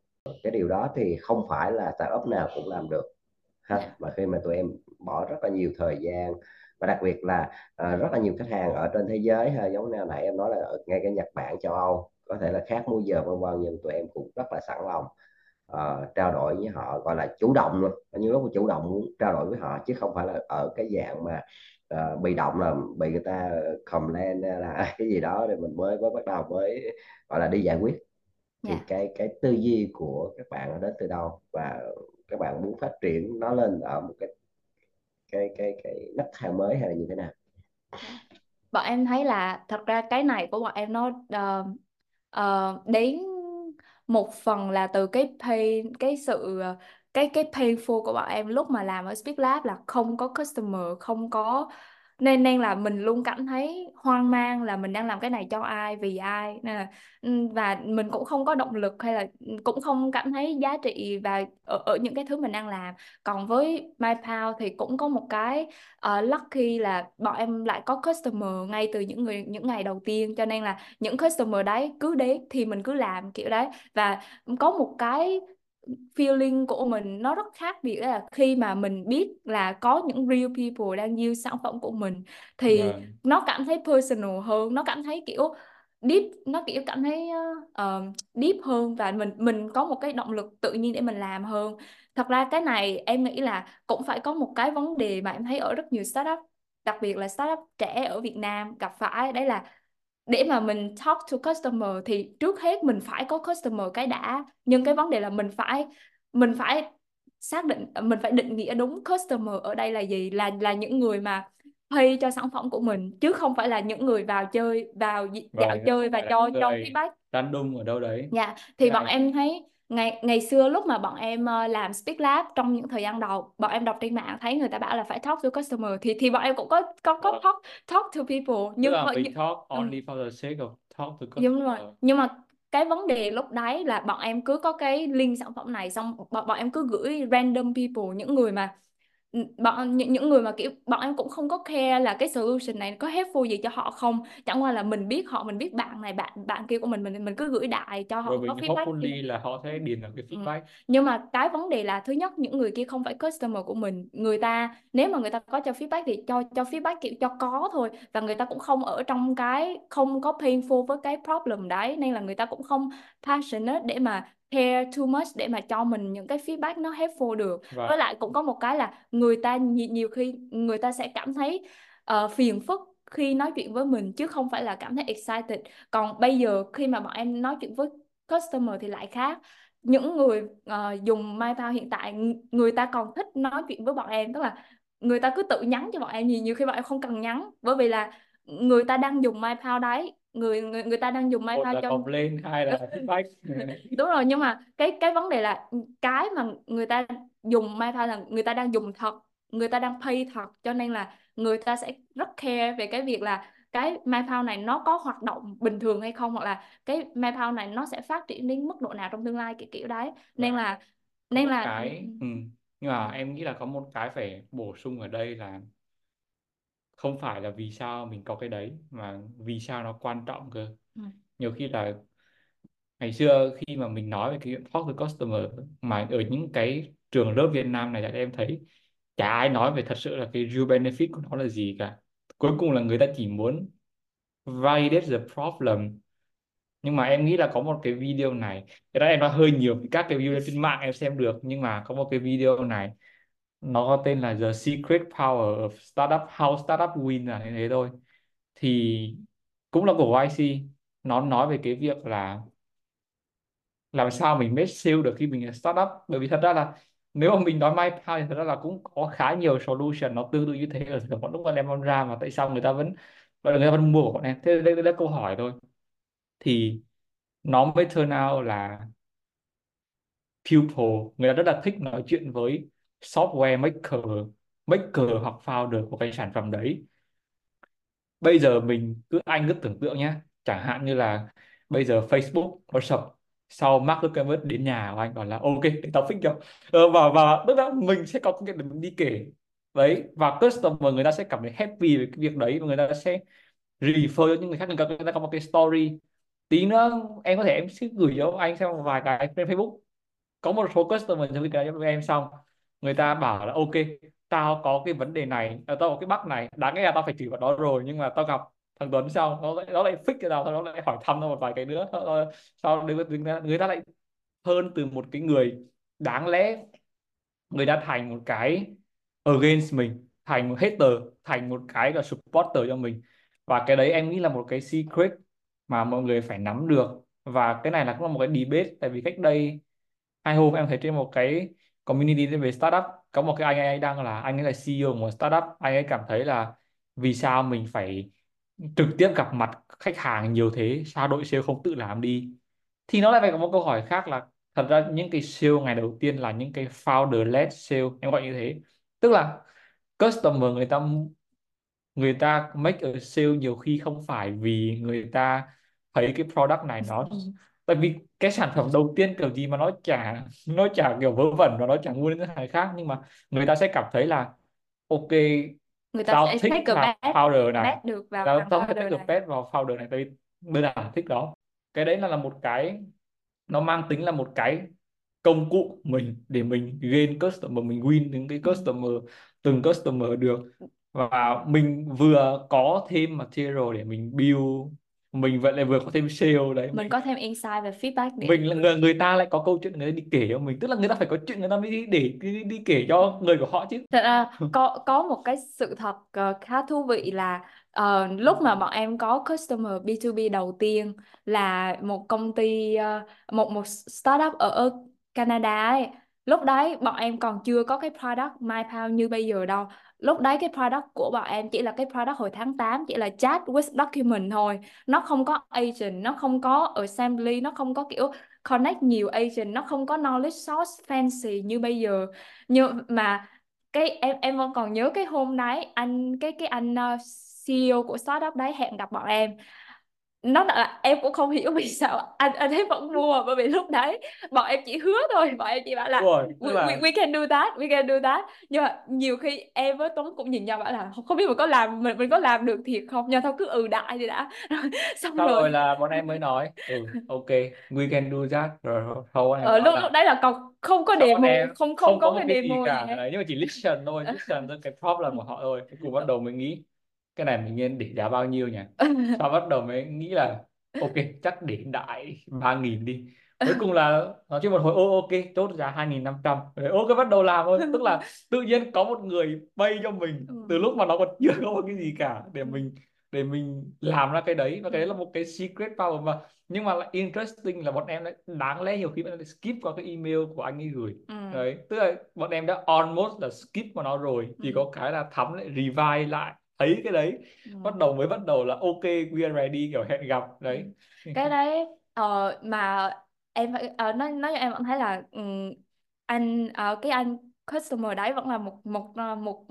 Cái điều đó thì không phải là startup nào cũng làm được ha Dạ. mà khi mà tụi em bỏ rất là nhiều thời gian và đặc biệt là ờ, rất là nhiều khách hàng ở trên thế giới ha, giống như nãy em nói là ở ngay cái Nhật Bản châu Âu có thể là khác múi giờ vân vân nhưng tụi em cũng rất là sẵn lòng ờ, trao đổi với họ gọi là chủ động luôn như lúc mà chủ động muốn trao đổi với họ chứ không phải là ở cái dạng mà ờ, bị động là bị người ta hay là *laughs* cái gì đó rồi mình mới mới bắt đầu mới gọi là đi giải quyết thì Dạ. cái cái tư duy của các bạn đến từ đâu và các bạn muốn phát triển nó lên ở một cái cái cái cái nấc thang mới hay là như thế nào? Bọn em thấy là thật ra cái này của bọn em nó uh, uh, đến một phần là từ cái pain cái sự ờ, cái cái painful của bọn em lúc mà làm ở Speak Lab là không có customer không có nên nên là mình luôn cảm thấy hoang mang là mình đang làm cái này cho ai vì ai. Nên là và mình cũng không có động lực hay là cũng không cảm thấy giá trị và ở, ở những cái thứ mình đang làm. Còn với MyPow thì cũng có một cái uh, lucky là bọn em lại có customer ngay từ những người những ngày đầu tiên. Cho nên là những customer đấy cứ đến thì mình cứ làm kiểu đấy. Và có một cái feeling của mình nó rất khác biệt là khi mà mình biết là có những real people đang use sản phẩm của mình thì Vâng. nó cảm thấy personal hơn nó cảm thấy kiểu deep nó kiểu cảm thấy uh, deep hơn và mình mình có một cái động lực tự nhiên để mình làm hơn thật ra cái này em nghĩ là cũng phải có một cái vấn đề mà em thấy ở rất nhiều startup đặc biệt là startup trẻ ở Việt Nam gặp phải đấy là để mà mình talk to customer thì trước hết mình phải có customer cái đã. Nhưng cái vấn đề là mình phải mình phải xác định mình phải định nghĩa đúng customer ở đây là gì là là những người mà pay cho sản phẩm của mình chứ không phải là những người vào chơi vào dạo Vâng, chơi và cho cho feedback. random ở đâu đấy. Dạ, Cái thì bọn này em thấy ngày ngày xưa lúc mà bọn em ờ, làm Speak Lab trong những thời gian đầu, bọn em đọc trên mạng thấy người ta bảo là phải talk to customer thì thì bọn em cũng có có có vâng. talk talk to people nhưng họ mình talk only for the sake of talk to đúng rồi. customer Nhưng mà cái vấn đề lúc đấy là bọn em cứ có cái link sản phẩm này xong bọn, bọn em cứ gửi random people những người mà bọn những những người mà kiểu bọn em cũng không có care là cái solution này có helpful gì cho họ không. Chẳng qua là mình biết họ mình biết bạn này bạn bạn kia của mình mình mình cứ gửi đại cho họ rồi có feedback hopefully là họ sẽ điền vào cái Ừ. feedback. Nhưng mà cái vấn đề là thứ nhất những người kia không phải customer của mình. Người ta nếu mà người ta có cho feedback thì cho cho feedback kiểu cho có thôi. Và người ta cũng không ở trong cái không có painful với cái problem đấy. Nên là người ta cũng không passionate để mà care too much để mà cho mình những cái feedback nó helpful được. Và với lại cũng có một cái là người ta nhiều, nhiều khi người ta sẽ cảm thấy ờ, phiền phức khi nói chuyện với mình chứ không phải là cảm thấy excited. Còn bây giờ khi mà bọn em nói chuyện với customer thì lại khác. Những người ờ, dùng MyPower hiện tại người ta còn thích nói chuyện với bọn em tức là người ta cứ tự nhắn cho bọn em. Nhiều nhiều khi bọn em không cần nhắn bởi vì là người ta đang dùng MyPower đấy người người người ta đang dùng một MyPower là cho complain hai là *laughs* feedback. *laughs* Đúng rồi nhưng mà cái cái vấn đề là cái mà người ta dùng MyPower là người ta đang dùng thật người ta đang pay thật cho nên là người ta sẽ rất care về cái việc là cái MyPower này nó có hoạt động bình thường hay không hoặc là cái MyPower này nó sẽ phát triển đến mức độ nào trong tương lai kiểu kiểu đấy. Nên và là nên một là cái ừ. nhưng mà em nghĩ là có một cái phải bổ sung ở đây là không phải là vì sao mình có cái đấy mà vì sao nó quan trọng cơ. Ừ. nhiều khi là ngày xưa khi mà mình nói về cái chuyện talk to customer mà ở những cái trường lớp Việt Nam này thì em thấy chả ai nói về thật sự là cái real benefit của nó là gì cả. Cuối cùng là người ta chỉ muốn validate the problem. Nhưng mà em nghĩ là có một cái video này cái đó em nói hơi nhiều các cái video trên mạng em xem được nhưng mà có một cái video này nó có tên là The Secret Power of Startup How Startup Win là như thế thôi. Thì cũng là của YC nó nói về cái việc là làm sao mình make sale được khi mình là startup. Bởi vì thật ra là nếu mà mình nói MyPower thì thật ra là cũng có khá nhiều solution. Nó tương tự như thế ở thời bọn lúc bọn em ra mà tại sao người ta vẫn gọi là người ta vẫn mua của bọn em? Thế đây, đây là câu hỏi thôi. Thì nó mới turn out là people người ta rất là thích nói chuyện với software maker maker hoặc founder của cái sản phẩm đấy. Bây giờ mình cứ anh cứ tưởng tượng nhé chẳng hạn như là bây giờ Facebook có sập sau Mark Zuckerberg đến nhà của anh bảo là ok để tao fix cho. Ờ, và và tức là mình sẽ có cái để mình đi kể. Đấy và customer người ta sẽ cảm thấy happy về cái việc đấy và người ta sẽ refer cho những người khác. Người ta, người ta có một cái story. Tí nữa em có thể em sẽ gửi cho anh xem một vài cái trên Facebook. Có một số customer trong cái cho em xong người ta bảo là ok tao có cái vấn đề này tao có cái bắc này đáng lẽ là tao phải chửi vào đó rồi nhưng mà tao gặp thằng Tuấn sau, nó lại nó lại fix cho tao nó lại hỏi thăm tao một vài cái nữa Sau- đó người ta lại hơn từ một cái người đáng lẽ người ta thành một cái against mình thành một hater thành một cái là supporter cho mình. Và cái đấy em nghĩ là một cái secret mà mọi người phải nắm được. Và cái này là cũng là một cái debate tại vì cách đây hai hôm em thấy trên một cái community về startup. Có một cái anh ấy đang là, anh ấy là CEO của một startup. Anh ấy cảm thấy là vì sao mình phải trực tiếp gặp mặt khách hàng nhiều thế, sao đội sale không tự làm đi? Thì nó lại phải có một câu hỏi khác là thật ra những cái sale ngày đầu tiên là những cái founder led sale em gọi như thế. Tức là customer người ta người ta make a sale nhiều khi không phải vì người ta thấy cái product này nó tại vì cái sản phẩm đầu tiên kiểu gì mà nó chả nó chả kiểu vớ vẩn và nó chẳng ngu đến cái hàng khác nhưng mà người ta sẽ cảm thấy là ok người ta tao sẽ thích bet founder này. bet được vào tao tao sẽ a này. bet vào founder này tại vì đơn giản thích đó. Cái đấy là là một cái nó mang tính là một cái công cụ mình để mình gain customer mình win những cái Ừ. customer từng customer được. Và mình vừa có thêm material để mình build mình vẫn lại vừa có thêm sale đấy mình có thêm insight và feedback để mình là người, người ta lại có câu chuyện người ta đi kể cho mình tức là người ta phải có chuyện người ta mới đi để đi, đi kể cho người của họ chứ Thật ra *laughs* có có một cái sự thật ờ, khá thú vị là ờ, lúc mà bọn em có customer B2B đầu tiên là một công ty ờ, một một startup ở ở Canada ấy. Lúc đấy bọn em còn chưa có cái product MyPow như bây giờ đâu. Lúc đấy cái product của bọn em chỉ là cái product hồi tháng 8 chỉ là chat with document thôi. Nó không có agent, nó không có assembly, nó không có kiểu connect nhiều agent, nó không có knowledge source fancy như bây giờ. Nhưng mà cái em em vẫn còn nhớ cái hôm đấy anh cái cái anh ờ, uh, CEO của startup đấy hẹn gặp bọn em nó là em cũng không hiểu vì sao anh anh ấy vẫn mua bởi vì lúc đấy bọn em chỉ hứa thôi bọn em chỉ bảo là tức we, là we, we can do that we can do that. Nhưng mà nhiều khi em với Tuấn cũng nhìn nhau bảo là không biết mình có làm mình mình có làm được thiệt không? Nhưng thôi cứ ừ đại thì đã. *laughs* Xong sau rồi rồi là bọn em mới nói ừ ok we can do that. Rồi bọn em ở lúc lúc là đấy là còn không có demo em không không không có có cái demo cả đấy, nhưng mà chỉ listen thôi listen tới cái problem của họ thôi. Cuối cùng bắt đầu mới nghĩ cái này mình nên để giá bao nhiêu nhỉ? Sau bắt đầu mới nghĩ là ok chắc để đại ba nghìn đi. Cuối cùng là nói chung một hồi ô ok chốt giá hai nghìn năm trăm. Rồi ok bắt đầu làm thôi. Tức là tự nhiên có một người pay cho mình Ừ. từ lúc mà nó còn chưa có một cái gì cả để mình để mình làm ra cái đấy. Và cái đấy là một cái secret power mà. Nhưng mà lại interesting là bọn em lại đáng lẽ nhiều khi bọn em lại skip qua cái email của anh ấy gửi. Ừ. đấy tức là bọn em đã almost là skip qua nó rồi. Chỉ Ừ. có cái là thắm lại revise lại thấy cái đấy. Ừ. bắt đầu mới bắt đầu là ok we are ready kiểu hẹn gặp đấy. Cái đấy ờ, mà em ờ, nói nói cho em vẫn thấy là ừm, anh ờ, cái anh customer đấy vẫn là một một một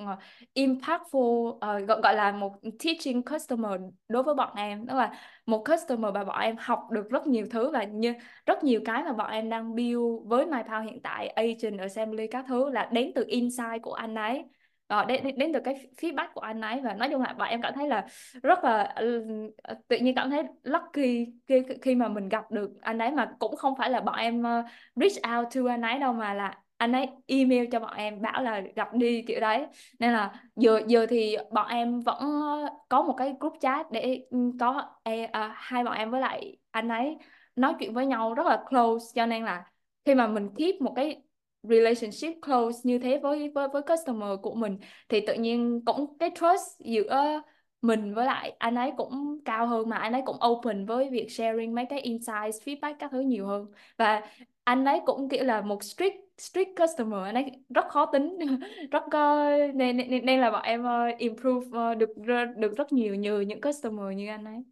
impactful ờ, gọi gọi là một teaching customer đối với bọn em. Đó là một customer mà bọn em học được rất nhiều thứ và như rất nhiều cái mà bọn em đang build với MyPower hiện tại agent assembly các thứ là đến từ insight của anh ấy đó, đến, đến đến từ cái feedback của anh ấy và nói chung là bọn em cảm thấy là rất là ừ, tự nhiên cảm thấy lucky khi, khi mà mình gặp được anh ấy mà cũng không phải là bọn em ờ, reach out to anh ấy đâu mà là anh ấy email cho bọn em bảo là gặp đi kiểu đấy. Nên là giờ giờ thì bọn em vẫn có một cái group chat để ừ, có e, à, hai bọn em với lại anh ấy nói chuyện với nhau rất là close cho nên là khi mà mình keep một cái relationship close như thế với với với customer của mình thì tự nhiên cũng cái trust giữa mình với lại anh ấy cũng cao hơn mà anh ấy cũng open với việc sharing mấy cái insights feedback các thứ nhiều hơn. Và anh ấy cũng kiểu là một strict strict customer anh ấy rất khó tính *laughs* rất uh, nên, nên nên là bọn em uh, improve uh, được được rất nhiều nhờ những customer như anh ấy.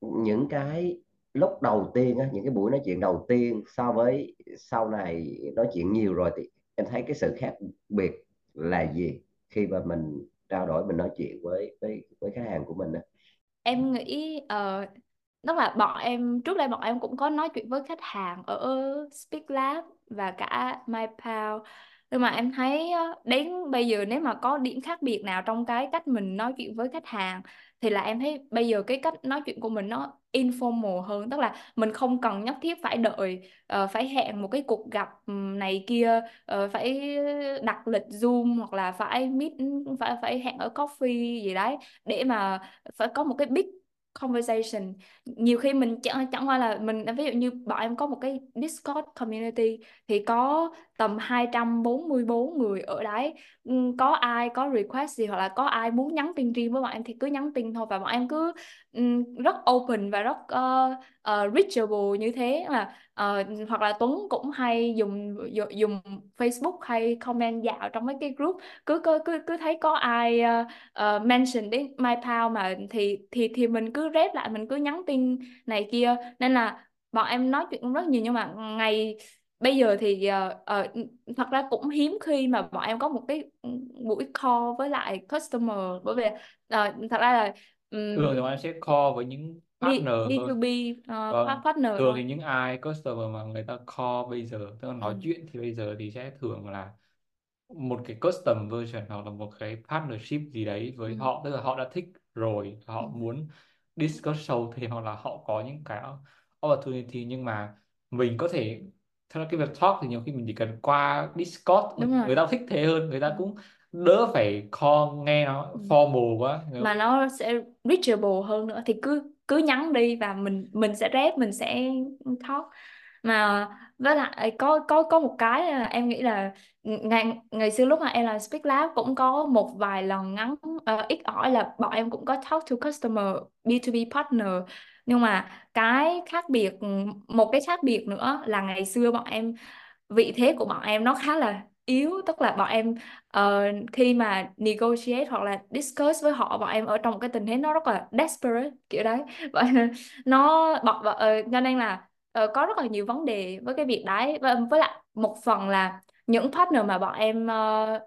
Những cái lúc đầu tiên á, những cái buổi nói chuyện đầu tiên so với sau này nói chuyện nhiều rồi thì em thấy cái sự khác biệt là gì khi mà mình trao đổi mình nói chuyện với với với khách hàng của mình á? Em nghĩ ờ, uh, tức là bọn em trước đây bọn em cũng có nói chuyện với khách hàng ở Speak Lab và cả MyPal nhưng mà em thấy đến bây giờ nếu mà có điểm khác biệt nào trong cái cách mình nói chuyện với khách hàng thì là em thấy bây giờ cái cách nói chuyện của mình nó informal hơn tức là mình không cần nhất thiết phải đợi uh, phải hẹn một cái cuộc gặp này kia uh, phải đặt lịch Zoom hoặc là phải meet phải phải hẹn ở coffee gì đấy để mà phải có một cái big conversation. Nhiều khi mình chẳng ờ, chẳng qua là mình ví dụ như bọn em có một cái Discord community thì có tầm 244 người ở đấy. Ừ, có ai có request gì hoặc là có ai muốn nhắn tin riêng với bọn em thì cứ nhắn tin thôi và bọn em cứ um, rất open và rất uh, uh, reachable như thế. Là ờ, hoặc là Tuấn cũng hay dùng dùng, Facebook hay comment dạo trong mấy cái group. Cứ cứ cứ, cứ thấy có ai uh, uh, mention đến MyPow mà thì thì thì mình cứ rep lại mình cứ nhắn tin này kia. Nên là bọn em nói chuyện cũng rất nhiều nhưng mà ngày bây giờ thì uh, uh, thật ra cũng hiếm khi mà bọn em có một cái buổi call với lại customer. Bởi vì uh, thật ra là um, thường thì bọn em sẽ call với những partner đi thôi to be uh, Vâng, partner thường thì những ai customer mà người ta call bây giờ tức là nói Ừ. chuyện thì bây giờ thì sẽ thường là một cái custom version hoặc là một cái partnership gì đấy với Ừ. họ tức là họ đã thích rồi Ừ. họ muốn discuss sâu thêm hoặc là họ có những cái opportunity nhưng mà mình có thể theo cái việc talk thì nhiều khi mình chỉ cần qua Discord đúng rồi người ta thích thế hơn người Ừ. ta cũng đỡ phải call nghe nó Ừ. formal quá mà nó sẽ reachable hơn nữa thì cứ cứ nhắn đi và mình mình sẽ rep mình sẽ talk. Mà với lại à, có có có một cái là em nghĩ là ngày ngày xưa lúc mà em là Speak Lab cũng có một vài lần ngắn uh, ít ỏi là bọn em cũng có talk to customer B2B partner. Nhưng mà cái khác biệt một cái khác biệt nữa là ngày xưa bọn em vị thế của bọn em nó khá là yếu tức là bọn em uh, khi mà negotiate hoặc là discuss với họ bọn em ở trong một cái tình thế nó rất là desperate kiểu đấy. *laughs* Bọn nó bọn, bọn, uh, cho nên là uh, có rất là nhiều vấn đề với cái việc đấy. Và với lại một phần là những partner mà bọn em uh,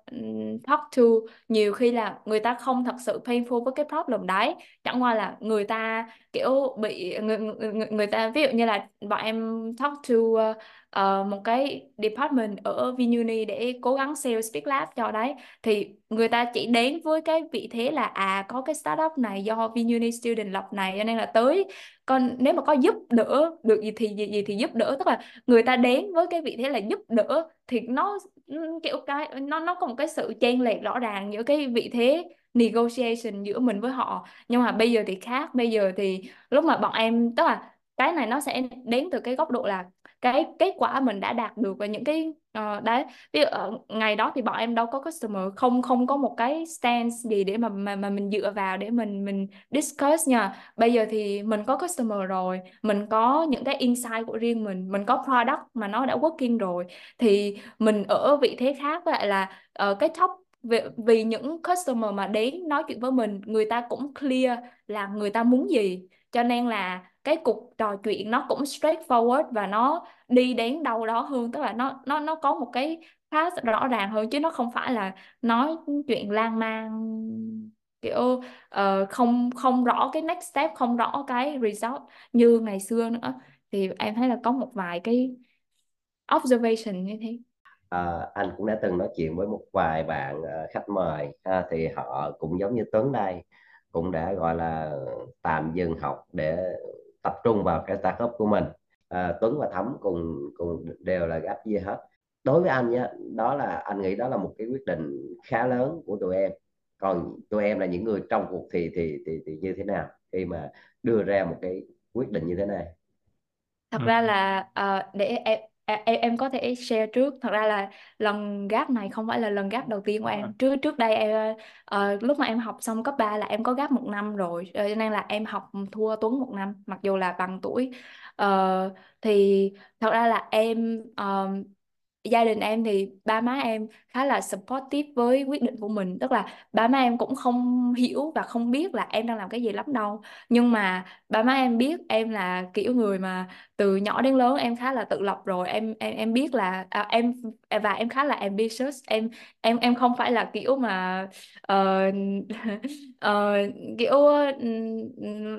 talk to nhiều khi là người ta không thật sự painful với cái problem đấy. Chẳng qua là người ta kiểu bị người, người, người, người ta ví dụ như là bọn em talk to uh, uh, một cái department ở Vinuni để cố gắng sell Speak Lab cho đấy. Thì người ta chỉ đến với cái vị thế là à có cái startup này do Vinuni student lập này cho nên là tới còn nếu mà có giúp đỡ được gì thì gì, gì thì giúp đỡ. Tức là người ta đến với cái vị thế là giúp đỡ thì nó ừ, kiểu cái nó nó có một cái sự chênh lệch rõ ràng giữa cái vị thế negotiation giữa mình với họ. Nhưng mà bây giờ thì khác bây giờ thì lúc mà bọn em tức là cái này nó sẽ đến từ cái góc độ là cái kết quả mình đã đạt được và những cái uh, đấy ví dụ ở ngày đó thì bọn em đâu có customer không không có một cái stance gì để mà mà mà mình dựa vào để mình mình discuss nha. Bây giờ thì mình có customer rồi mình có những cái insight của riêng mình mình có product mà nó đã working rồi thì mình ở vị thế khác vậy lại là uh, cái top vì, vì những customer mà đến nói chuyện với mình người ta cũng clear là người ta muốn gì. Cho nên là cái cuộc trò chuyện nó cũng straightforward và nó đi đến đâu đó hơn tức là nó nó nó có một cái path rõ ràng hơn chứ nó không phải là nói chuyện lan man kiểu uh, không không rõ cái next step không rõ cái result như ngày xưa nữa. Thì em thấy là có một vài cái observation như thế. À, anh cũng đã từng nói chuyện với một vài bạn uh, khách mời ha, thì họ cũng giống như Tuấn đây cũng đã gọi là tạm dừng học để tập trung vào cái startup của mình. À, Tuấn và Thắm cùng cùng đều là gap year hết. Đối với anh nhé đó là anh nghĩ đó là một cái quyết định khá lớn của tụi em. Còn tụi em là những người trong cuộc thì thì thì, thì như thế nào khi mà đưa ra một cái quyết định như thế này? Thật ừ. ra là uh, để em em em có thể share trước. Thật ra là lần gap này không phải là lần gap đầu tiên của em. Ờ. trước trước đây em uh, lúc mà em học xong cấp 3 là em có gap một năm rồi cho nên là em học thua Tuấn một năm mặc dù là bằng tuổi. Uh, thì thật ra là em um, gia đình em thì ba má em khá là supportive với quyết định của mình. Tức là ba má em cũng không hiểu và không biết là em đang làm cái gì lắm đâu. Nhưng mà ba má em biết em là kiểu người mà từ nhỏ đến lớn em khá là tự lập rồi em em em biết là à, em và em khá là ambitious. Em em em không phải là kiểu mà uh, *laughs* uh, kiểu uh,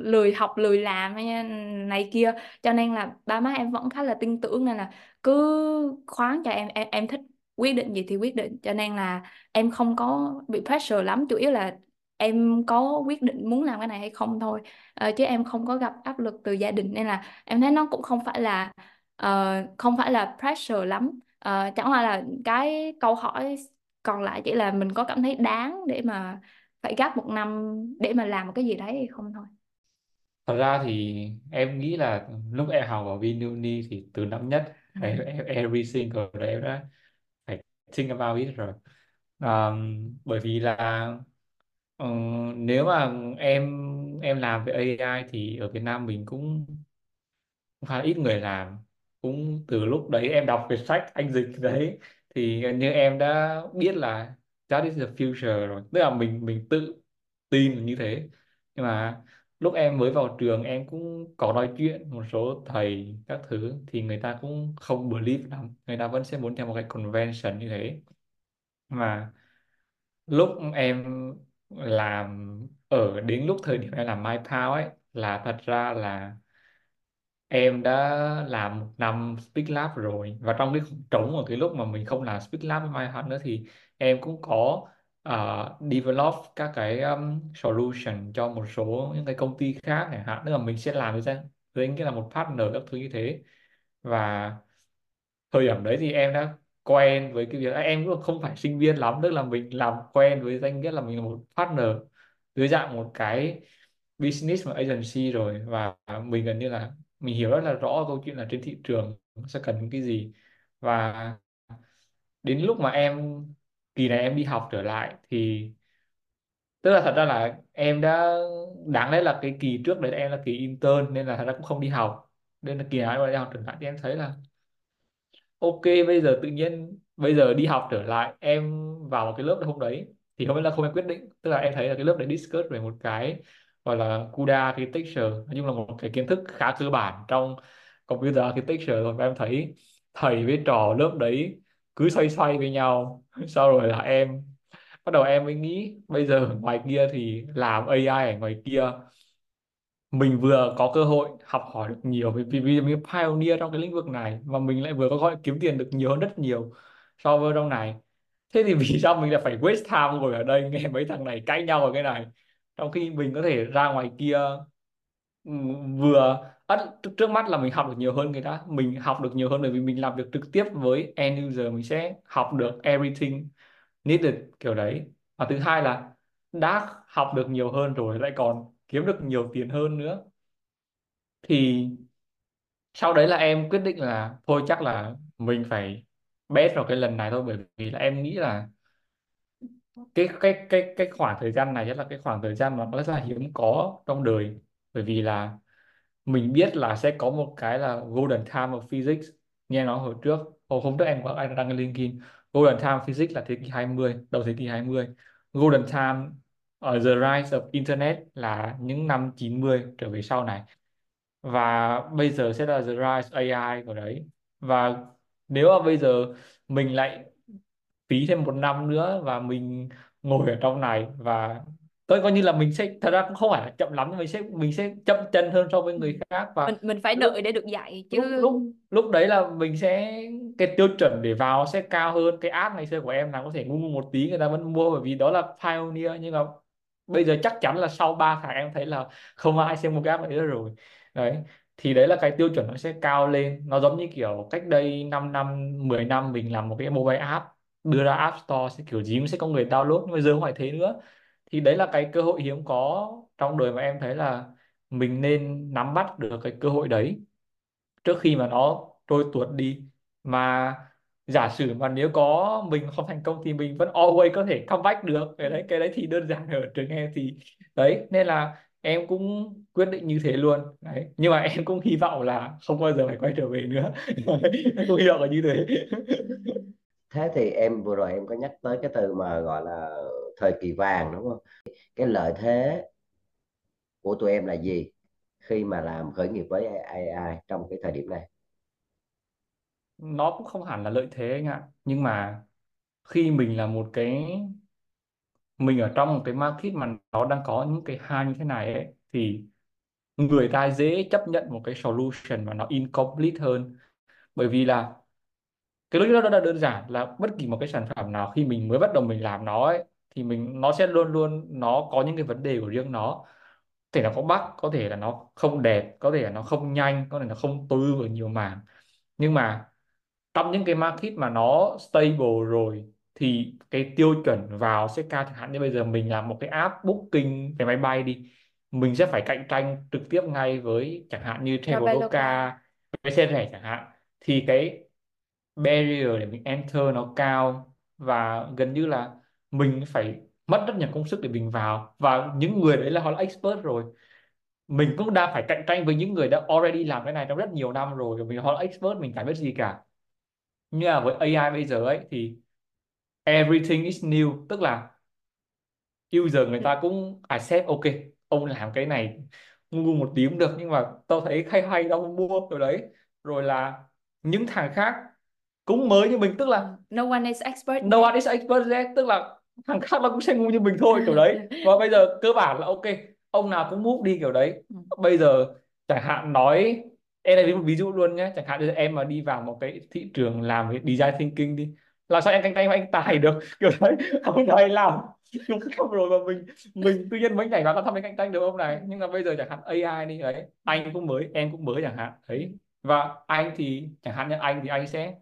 lười học lười làm hay này kia. Cho nên là ba má em vẫn khá là tin tưởng nên là cứ khoán cho em em em thích quyết định gì thì quyết định. Cho nên là em không có bị pressure lắm chủ yếu là em có quyết định muốn làm cái này hay không thôi. Uh, chứ em không có gặp áp lực từ gia đình nên là em thấy nó cũng không phải là uh, không phải là pressure lắm. Uh, chẳng qua là cái câu hỏi còn lại chỉ là mình có cảm thấy đáng để mà phải gap một năm để mà làm một cái gì đấy hay không thôi. Thật ra thì em nghĩ là lúc em học ở Vinuni thì từ năm nhất em, every single day em đã phải think about it rồi. Um, bởi vì là uh, nếu mà em em làm về AI thì ở Việt Nam mình cũng khá ít người làm. Cũng từ lúc đấy em đọc về sách anh dịch *laughs* đấy thì như em đã biết là that is the future rồi. Tức là mình mình tự tin như thế. Nhưng mà lúc em mới vào trường em cũng có nói chuyện một số thầy các thứ thì người ta cũng không believe lắm. Người ta vẫn sẽ muốn theo một cái convention như thế. Mà lúc em làm ở đến lúc thời điểm em làm MyPow ấy là thật ra là em đã làm một năm Speak Lab rồi. Và trong cái khoảng trống ở cái lúc mà mình không làm Speak Lab với MyHub nữa thì em cũng có uh, develop các cái um, solution cho một số những cái công ty khác chẳng hạn. Tức là mình sẽ làm với danh với nghĩa là một partner các thứ như thế. Và thời điểm đấy thì em đã quen với cái việc à, em cũng không phải sinh viên lắm, tức là mình làm quen với danh nghĩa là mình là một partner dưới dạng một cái business và agency rồi. Và mình gần như là, mình hiểu rất là rõ câu chuyện là trên thị trường sẽ cần những cái gì. Và đến lúc mà em, kỳ này em đi học trở lại thì, tức là thật ra là em đã, đáng lẽ là cái kỳ trước đấy em là kỳ intern nên là thật ra cũng không đi học. Nên là kỳ này em đi học trở lại thì em thấy là ok, bây giờ tự nhiên, bây giờ đi học trở lại, em vào một cái lớp hôm đấy, thì không biết là không em quyết định. Tức là em thấy là cái lớp đấy discuss về một cái gọi là CUDA architecture, nói chung là một cái kiến thức khá cơ bản trong computer architecture rồi. Và em thấy thầy với trò lớp đấy cứ xoay xoay với nhau. *laughs* Sau rồi là em, bắt đầu em mới nghĩ, bây giờ ngoài kia thì làm AI ở ngoài kia mình vừa có cơ hội học hỏi được nhiều vì vì vì mình pioneer trong cái lĩnh vực này và mình lại vừa có cơ hội kiếm tiền được nhiều hơn rất nhiều so với trong này. Thế thì *laughs* vì sao mình lại phải waste time ngồi ở đây nghe mấy thằng này cãi nhau ở cái này? Trong khi mình có thể ra ngoài kia vừa trước mắt là mình học được nhiều hơn người ta, mình học được nhiều hơn bởi vì mình làm việc trực tiếp với end user, mình sẽ học được everything needed, kiểu đấy. Và thứ hai là đã học được nhiều hơn rồi, lại còn kiếm được nhiều tiền hơn nữa. Thì sau đấy là em quyết định là thôi chắc là mình phải bet vào cái lần này thôi, bởi vì là em nghĩ là cái cái cái cái khoảng thời gian này chắc là cái khoảng thời gian mà nó rất là hiếm có trong đời. Bởi vì là mình biết là sẽ có một cái là golden time of physics. Nghe nói hồi trước, hồi hôm trước em có anh đăng lên LinkedIn golden time of physics là thế kỷ 20 đầu thế kỷ 20 golden time ở the rise of internet là những năm 90 trở về sau này. Và bây giờ sẽ là the rise AI của đấy. Và nếu mà bây giờ mình lại phí thêm một năm nữa và mình ngồi ở trong này và tôi coi như là mình sẽ thật ra cũng không phải là chậm lắm mình sẽ mình sẽ chậm chân hơn so với người khác và mình mình phải lúc đợi để được dạy chứ. lúc lúc lúc đấy là mình sẽ cái tiêu chuẩn để vào sẽ cao hơn cái app ngày xưa của em là có thể ngu một tí người ta vẫn mua bởi vì đó là pioneer nhưng mà bây giờ chắc chắn là sau 3 tháng em thấy là không ai xem một cái app đấy nữa rồi. Đấy, thì đấy là cái tiêu chuẩn nó sẽ cao lên. Nó giống như kiểu cách đây 5 năm 10 năm mình làm một cái mobile app, đưa ra App Store sẽ kiểu gì cũng sẽ có người download, nhưng mà giờ không phải thế nữa. Thì đấy là cái cơ hội hiếm có trong đời mà em thấy là mình nên nắm bắt được cái cơ hội đấy trước khi mà nó trôi tuột đi. Mà giả sử mà nếu có mình không thành công thì mình vẫn always có thể comeback được. Cái đấy cái đấy thì đơn giản ở trường em thì, đấy, nên là em cũng quyết định như thế luôn. Đấy, nhưng mà *laughs* em cũng hy vọng là không bao giờ phải quay trở về nữa. *laughs* Em cũng hy vọng là như thế. Thế thì em vừa rồi em có nhắc tới cái từ mà gọi là thời kỳ vàng, đúng không? Cái lợi thế của tụi em là gì khi mà làm khởi nghiệp với AI trong cái thời điểm này? Nó cũng không hẳn là lợi thế anh ạ. Nhưng mà khi mình là một cái, mình ở trong một cái market mà nó đang có những cái hai như thế này ấy, thì người ta dễ chấp nhận một cái solution mà nó incomplete hơn. Bởi vì là cái lối đó rất là đơn giản là bất kỳ một cái sản phẩm nào khi mình mới bắt đầu mình làm nó ấy, thì mình, nó sẽ luôn luôn, nó có những cái vấn đề của riêng nó. Có thể là có bug, có thể là nó không đẹp, có thể là nó không nhanh, có thể là không tối ưu ở nhiều mảng. Nhưng mà trong những cái market mà nó stable rồi thì cái tiêu chuẩn vào sẽ cao chẳng hạn. Như bây giờ mình làm một cái app booking về máy bay đi mình sẽ phải cạnh tranh trực tiếp ngay với chẳng hạn như Traveloka xe rẻ chẳng hạn. Thì cái barrier để mình enter nó cao và gần như là mình phải mất rất nhiều công sức để mình vào. Và những người đấy là họ là expert rồi. Mình cũng đang phải cạnh tranh với những người đã already làm cái này trong rất nhiều năm rồi. Vì họ là expert mình chả biết gì cả như là với AI bây giờ ấy thì everything is new. Tức là user người ta cũng accept ok ông làm cái này ngu một tí cũng được nhưng mà tao thấy hay hay tao mua rồi đấy. Rồi là những thằng khác cũng mới như mình tức là no one is expert. No yet one is expert yet tức là thằng khác nó cũng sẽ ngu như mình thôi kiểu đấy. *laughs* Và bây giờ cơ bản là ok ông nào cũng move đi kiểu đấy. Ừ. bây giờ chẳng hạn nói em lấy một ví dụ luôn nhé chẳng hạn như em mà đi vào một cái thị trường làm cái design thinking đi làm sao em cạnh tranh với anh Tài được? *laughs* Kiểu đấy ông này làm đúng không? Rồi mà mình mình tự nhiên mấy nhảy vào làm sao mình cạnh tranh được ông này. Nhưng mà bây giờ chẳng hạn AI đi đấy anh cũng mới em cũng mới chẳng hạn đấy. Và anh thì chẳng hạn như anh thì anh sẽ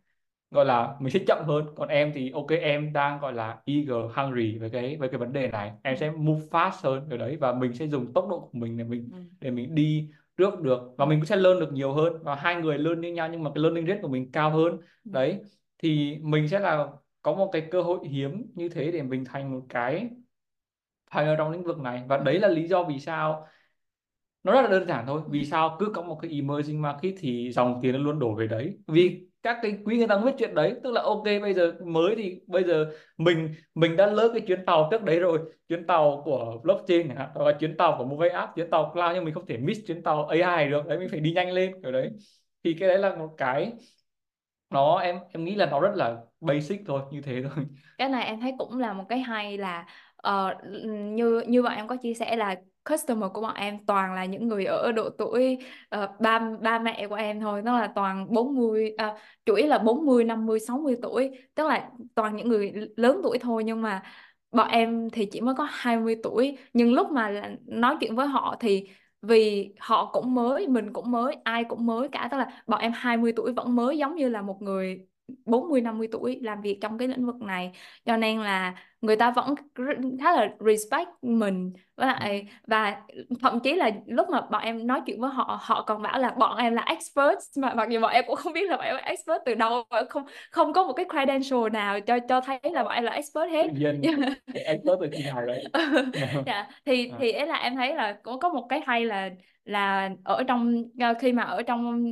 gọi là mình sẽ chậm hơn. Còn em thì ok em đang gọi là eager hungry với cái với cái vấn đề này. Em sẽ move fast hơn ở đấy. Và mình sẽ dùng tốc độ của mình để mình Ừ. để mình đi trước được và mình cũng sẽ learn được nhiều hơn và hai người learn như nhau nhưng mà cái learning rate của mình cao hơn Ừ. đấy thì mình sẽ là có một cái cơ hội hiếm như thế để mình thành một cái pioneer trong lĩnh vực này và đấy là lý do vì sao nó rất là đơn giản thôi Ừ. vì sao cứ có một cái emerging market thì dòng tiền nó luôn đổ về đấy vì các cái quý người ta không biết chuyện đấy. Tức là ok bây giờ mới thì bây giờ mình mình đã lỡ cái chuyến tàu trước đấy rồi. Chuyến tàu của blockchain chẳng hoặc là chuyến tàu của mobile app chuyến tàu cloud nhưng mình không thể miss chuyến tàu AI được. Đấy mình phải đi nhanh lên kiểu đấy. Thì cái đấy là một cái nó em em nghĩ là nó rất là basic thôi như thế thôi. Cái này em thấy cũng là một cái hay là uh, như như bọn em có chia sẻ là customer của bọn em toàn là những người ở độ tuổi uh, ba ba mẹ của em thôi nó là toàn 40 uh, ờ, chủ yếu là 40 50 60 tuổi tức là toàn những người lớn tuổi thôi. Nhưng mà bọn em thì chỉ mới có 20 tuổi. Nhưng lúc mà nói chuyện với họ thì vì họ cũng mới mình cũng mới ai cũng mới cả. Tức là bọn em 20 tuổi vẫn mới giống như là một người 40 50 tuổi làm việc trong cái lĩnh vực này. Cho nên là người ta vẫn khá là respect mình. Với lại và thậm chí là lúc mà bọn em nói chuyện với họ họ còn bảo là bọn em là expert mà mặc dù bọn em cũng không biết là bọn em là expert từ đâu không không có một cái credential nào cho cho thấy là bọn em là expert hết. Expert từ khi nào đấy *laughs* dạ. thì thì ấy là em thấy là cũng có một cái hay là là ở trong ờ, khi mà ở trong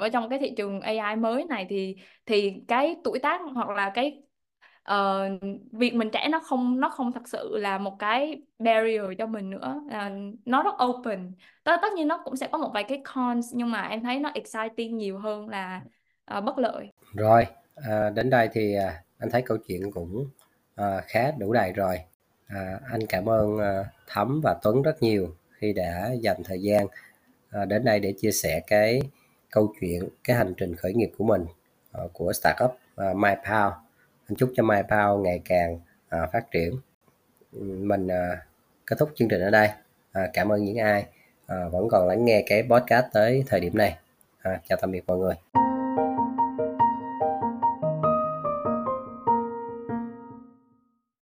ở trong cái thị trường AI mới này thì thì cái tuổi tác hoặc là cái uh, việc mình trẻ nó không nó không thật sự là một cái barrier cho mình nữa uh, nó rất open. Tất tất nhiên nó cũng sẽ có một vài cái cons nhưng mà em thấy nó exciting nhiều hơn là uh, bất lợi. Rồi uh, đến đây thì uh, anh thấy câu chuyện cũng uh, khá đủ đầy rồi. Uh, anh cảm ơn uh, Thắm và Tuấn rất nhiều khi đã dành thời gian uh, đến đây để chia sẻ cái câu chuyện cái hành trình khởi nghiệp của mình uh, của startup uh, MyPow anh chúc cho MyPow ngày càng à, phát triển. Mình à, kết thúc chương trình ở đây. À, cảm ơn những ai à, vẫn còn lắng nghe cái podcast tới thời điểm này. À, chào tạm biệt mọi người.